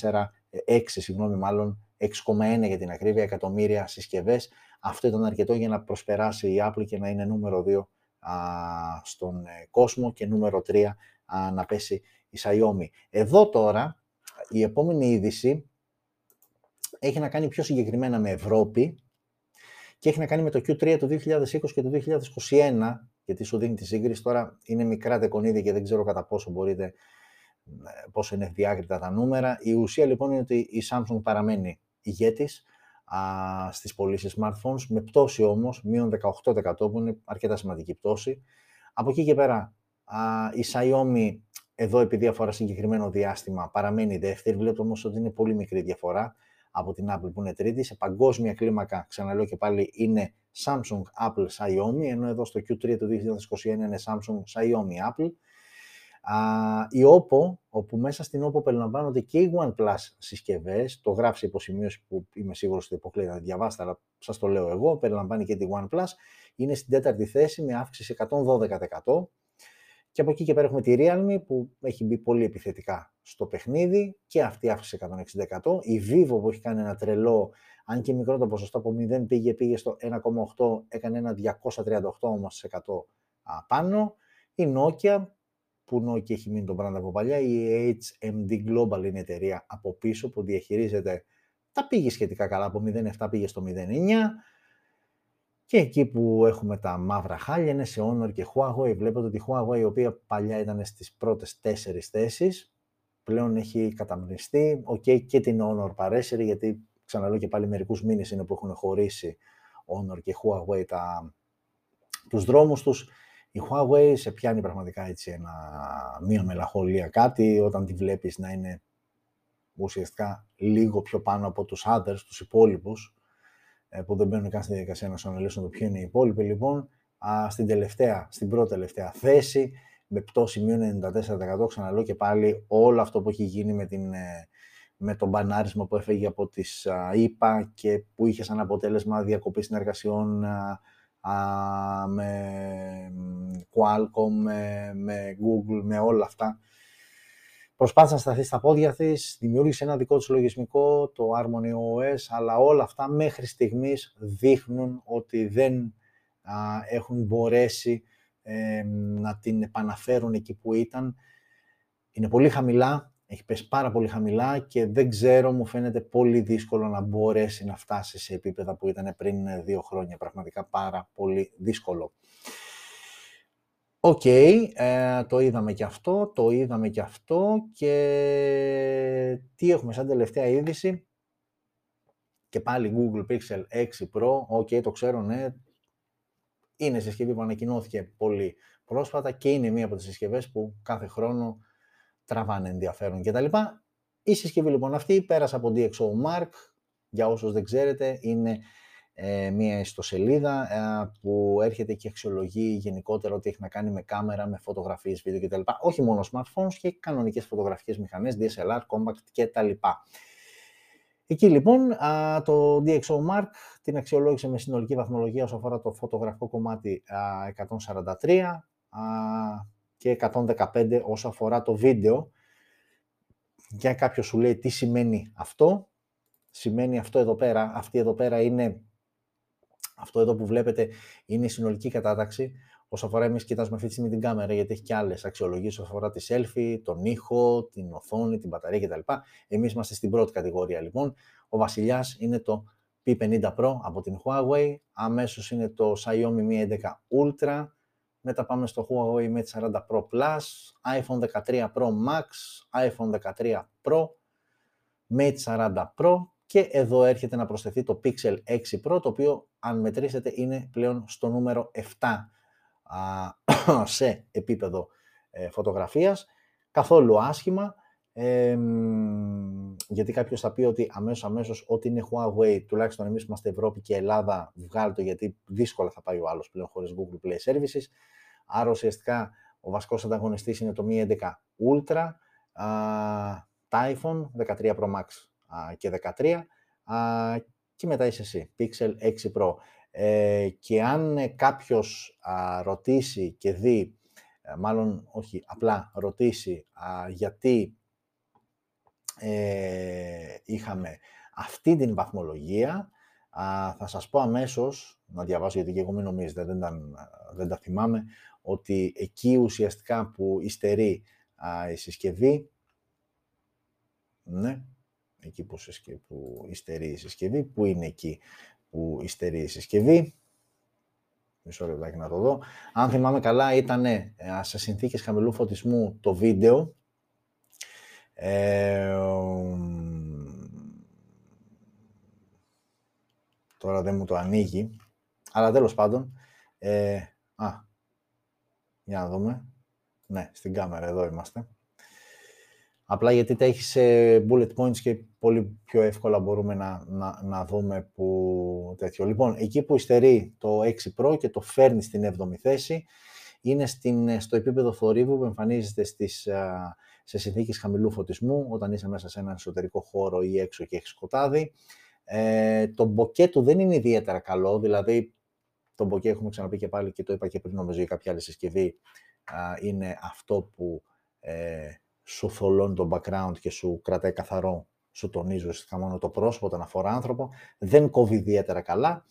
ε, συγγνώμη μάλλον 6,1 για την ακρίβεια εκατομμύρια συσκευές. Αυτό ήταν αρκετό για να προσπεράσει η Apple και να είναι νούμερο 2 στον ε, κόσμο και νούμερο 3 να πέσει η Xiaomi. Εδώ τώρα η επόμενη είδηση έχει να κάνει πιο συγκεκριμένα με Ευρώπη και έχει να κάνει με το Q3 του 2020 και του 2021 γιατί σου δίνει τη σύγκριση. Τώρα είναι μικρά τεκονίδια και δεν ξέρω κατά πόσο μπορείτε, ε, πόσο είναι διάκριτα τα νούμερα. Η ουσία λοιπόν είναι ότι η Samsung παραμένει ηγέτης α, στις πωλήσεις smartphones, με πτώση όμως, μείον 18% που είναι αρκετά σημαντική πτώση. Από εκεί και πέρα, α, η Xiaomi εδώ επειδή αφορά συγκεκριμένο διάστημα παραμένει δεύτερη, βλέπετε όμως ότι είναι πολύ μικρή διαφορά από την Apple που είναι τρίτη. Σε παγκόσμια κλίμακα, ξαναλέω και πάλι, είναι Samsung, Apple, Xiaomi, ενώ εδώ στο Q3 του 2021 είναι Samsung, Xiaomi, Apple η OPPO, όπου μέσα στην OPPO περιλαμβάνονται και οι OnePlus συσκευές, το γράφει υποσημείωση που είμαι σίγουρος ότι υποκλείεται να διαβάσετε, αλλά σας το λέω εγώ, περιλαμβάνει και τη OnePlus, είναι στην τέταρτη θέση με αύξηση 112%. Και από εκεί και πέρα έχουμε τη Realme που έχει μπει πολύ επιθετικά στο παιχνίδι και αυτή αύξηση 160%. Η Vivo που έχει κάνει ένα τρελό, αν και μικρό το ποσοστό από 0 πήγε, πήγε στο 1,8, έκανε ένα 238 όμως 100 πάνω. Η Nokia που και έχει μείνει το brand από παλιά. Η HMD Global είναι εταιρεία από πίσω που διαχειρίζεται τα πήγε σχετικά καλά, από 0,7 πήγε στο 0,9 και εκεί που έχουμε τα μαύρα χάλια είναι σε Honor και Huawei. Βλέπετε ότι η Huawei, η οποία παλιά ήταν στις πρώτες τέσσερις θέσεις, πλέον έχει καταποντιστεί. OK, okay, και την Honor παρέσυρε, γιατί ξαναλέω και πάλι μερικούς μήνες είναι που έχουν χωρίσει Honor και Huawei τα, τους δρόμους τους. Η Huawei σε πιάνει πραγματικά έτσι ένα, μία μελαγχολία κάτι όταν τη βλέπεις να είναι ουσιαστικά λίγο πιο πάνω από τους others, τους υπόλοιπους, ε, που δεν μπαίνουν καν στη διαδικασία να σου αναλύσουν το ποιο είναι οι υπόλοιποι. Λοιπόν, α, στην, τελευταία, στην πρώτη τελευταία θέση, με πτώση μείον 94%, ξαναλέω και πάλι όλο αυτό που έχει γίνει με, την, ε, με τον μπανάρισμα που έφεγε από τις ΙΠΑ και που είχε σαν αποτέλεσμα διακοπή συνεργασιών με Qualcomm, με, με Google, με όλα αυτά. Προσπάθησες να σταθείς στα πόδια της, δημιούργησες ένα δικό της λογισμικό, το Harmony OS, αλλά όλα αυτά μέχρι στιγμής δείχνουν ότι δεν έχουν μπορέσει να την επαναφέρουν εκεί που ήταν. Είναι πολύ χαμηλά Έχει πέσει πάρα πολύ χαμηλά και δεν ξέρω, μου φαίνεται πολύ δύσκολο να μπορέσει να φτάσει σε επίπεδα που ήταν πριν δύο χρόνια. Πραγματικά πάρα πολύ δύσκολο. Οκ, ε, το είδαμε και αυτό, το είδαμε και αυτό και τι έχουμε σαν τελευταία είδηση; Και πάλι Google Pixel 6 Pro, OK, το ξέρω, ναι, είναι συσκευή που ανακοινώθηκε πολύ πρόσφατα και είναι μία από τις συσκευές που κάθε χρόνο τραβάνε ενδιαφέρον κτλ. Η συσκευή λοιπόν αυτή πέρασε από DxO Mark, για όσους δεν ξέρετε, είναι ε, μία ιστοσελίδα ε, που έρχεται και αξιολογεί γενικότερα ό,τι έχει να κάνει με κάμερα, με φωτογραφίες, βίντεο κτλ. Όχι μόνο smartphones και κανονικές φωτογραφικές μηχανές, DSLR, compact κτλ. Εκεί λοιπόν το DxO Mark την αξιολόγησε με συνολική βαθμολογία όσο αφορά το φωτογραφικό κομμάτι 143 και 115 όσο αφορά το βίντεο. Για κάποιο σου λέει τι σημαίνει αυτό. Σημαίνει αυτό εδώ πέρα, αυτή εδώ πέρα είναι, αυτό εδώ που βλέπετε είναι η συνολική κατάταξη. Όσο αφορά εμείς κοιτάζουμε αυτή τη στιγμή την κάμερα, γιατί έχει και άλλες αξιολογίες όσο αφορά τη selfie, τον ήχο, την οθόνη, την μπαταρία κτλ. Εμείς είμαστε στην πρώτη κατηγορία λοιπόν. Ο βασιλιάς είναι το P50 Pro από την Huawei, αμέσως είναι το Xiaomi Mi 11 Ultra, μετά πάμε στο Huawei Mate 40 Pro Plus, iPhone 13 Pro Max, iPhone 13 Pro, Mate 40 Pro και εδώ έρχεται να προσθεθεί το Pixel 6 Pro, το οποίο αν μετρήσετε είναι πλέον στο νούμερο 7 σε επίπεδο ε, φωτογραφίας. Καθόλου άσχημα, γιατί κάποιος θα πει ότι αμέσως αμέσως ό,τι είναι Huawei, τουλάχιστον εμείς είμαστε Ευρώπη και Ελλάδα, βγάλει το γιατί δύσκολα θα πάει ο άλλος πλέον χωρίς Google Play Services. Άρα ουσιαστικά ο βασικός ανταγωνιστής είναι το Mi 11 Ultra, α, τα iPhone 13 Pro Max και 13 α, και μετά είσαι εσύ, Pixel 6 Pro. Ε, και αν ε, κάποιος ρωτήσει και δει, ε, μάλλον όχι, απλά ρωτήσει γιατί είχαμε αυτή την βαθμολογία, θα σας πω αμέσως, να διαβάσω γιατί και εγώ μην νομίζετε, δεν, δεν τα θυμάμαι, ότι εκεί ουσιαστικά που υστερεί η συσκευή, ναι, εκεί που, συσκευή, που υστερεί η συσκευή, που είναι εκεί που υστερεί η συσκευή. Μισό λεπτάκι να το δω. Αν θυμάμαι καλά, ήταν σε συνθήκες χαμηλού φωτισμού το βίντεο. Ε, τώρα δεν μου το ανοίγει. Αλλά τέλος πάντων. Ε, α, για να δούμε. Ναι, στην κάμερα εδώ είμαστε. Απλά γιατί τα έχεις σε bullet points και πολύ πιο εύκολα μπορούμε να, να, να δούμε που τέτοιο. Λοιπόν, εκεί που υστερεί το 6 Pro και το φέρνει στην 7η θέση, είναι στην, στο επίπεδο θορύβου που εμφανίζεται στις, σε συνθήκες χαμηλού φωτισμού, όταν είσαι μέσα σε ένα εσωτερικό χώρο ή έξω και έχεις σκοτάδι. Ε, το μποκέ του δεν είναι ιδιαίτερα καλό, δηλαδή το μποκέ έχουμε ξαναπεί και πάλι και το είπα και πριν νομίζω για κάποια άλλη συσκευή, είναι αυτό που ε, σου θολώνει το background και σου κρατάει καθαρό, σου τονίζει ουσιαστικά μόνο το πρόσωπο, τον αφορά άνθρωπο, δεν κόβει ιδιαίτερα καλά.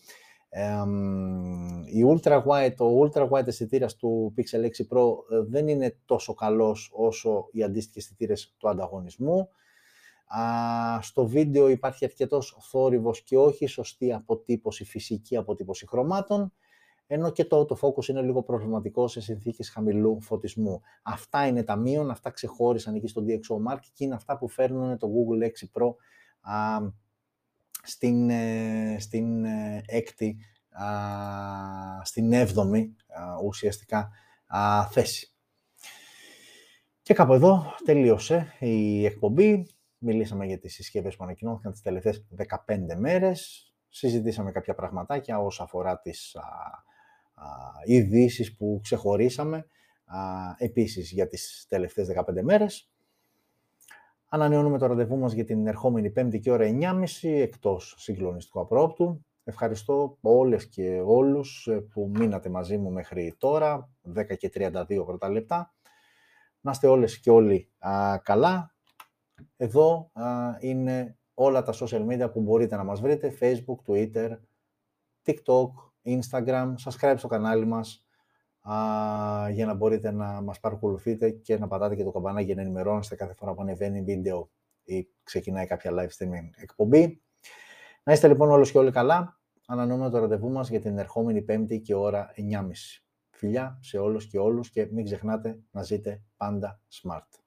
Η ultra wide, το ultra wide αισθητήρας του Pixel 6 Pro ε, δεν είναι τόσο καλός όσο οι αντίστοιχε αισθητήρες του ανταγωνισμού. στο βίντεο υπάρχει αρκετός θόρυβος και όχι σωστή αποτύπωση, φυσική αποτύπωση χρωμάτων ενώ και το autofocus είναι λίγο προβληματικό σε συνθήκες χαμηλού φωτισμού. Αυτά είναι τα μείον, αυτά ξεχώρισαν εκεί στο DxO Mark και είναι αυτά που φέρνουν το Google 6 Pro α, στην, ε, στην ε, έκτη, α, στην έβδομη ουσιαστικά α, θέση. Και κάπου εδώ τελείωσε η εκπομπή. Μιλήσαμε για τις συσκευές που ανακοινώθηκαν τις τελευταίες 15 μέρες. Συζητήσαμε κάποια πραγματάκια όσο αφορά τις ειδήσεις που ξεχωρίσαμε επίσης για τις τελευταίες 15 μέρες. Ανανεώνουμε το ραντεβού μας για την ερχόμενη πέμπτη και ώρα 9.30 εκτός συγκλονιστικού απρόπτου. Ευχαριστώ όλες και όλους ε, που μείνατε μαζί μου μέχρι τώρα, 10 και 32 πρώτα λεπτά. Να είστε όλες και όλοι καλά. Εδώ είναι όλα τα social media που μπορείτε να μας βρείτε, Facebook, Twitter, TikTok, Instagram, subscribe στο κανάλι μας για να μπορείτε να μας παρακολουθείτε και να πατάτε και το καμπανάκι για να ενημερώνεστε κάθε φορά που ανεβαίνει βίντεο ή ξεκινάει κάποια live streaming εκπομπή. Να είστε λοιπόν όλος και όλοι καλά. Ανανοούμε το ραντεβού μας για την ερχόμενη Πέμπτη και ώρα 9.30. Φιλιά σε όλους και όλους και μην ξεχνάτε να ζείτε πάντα smart.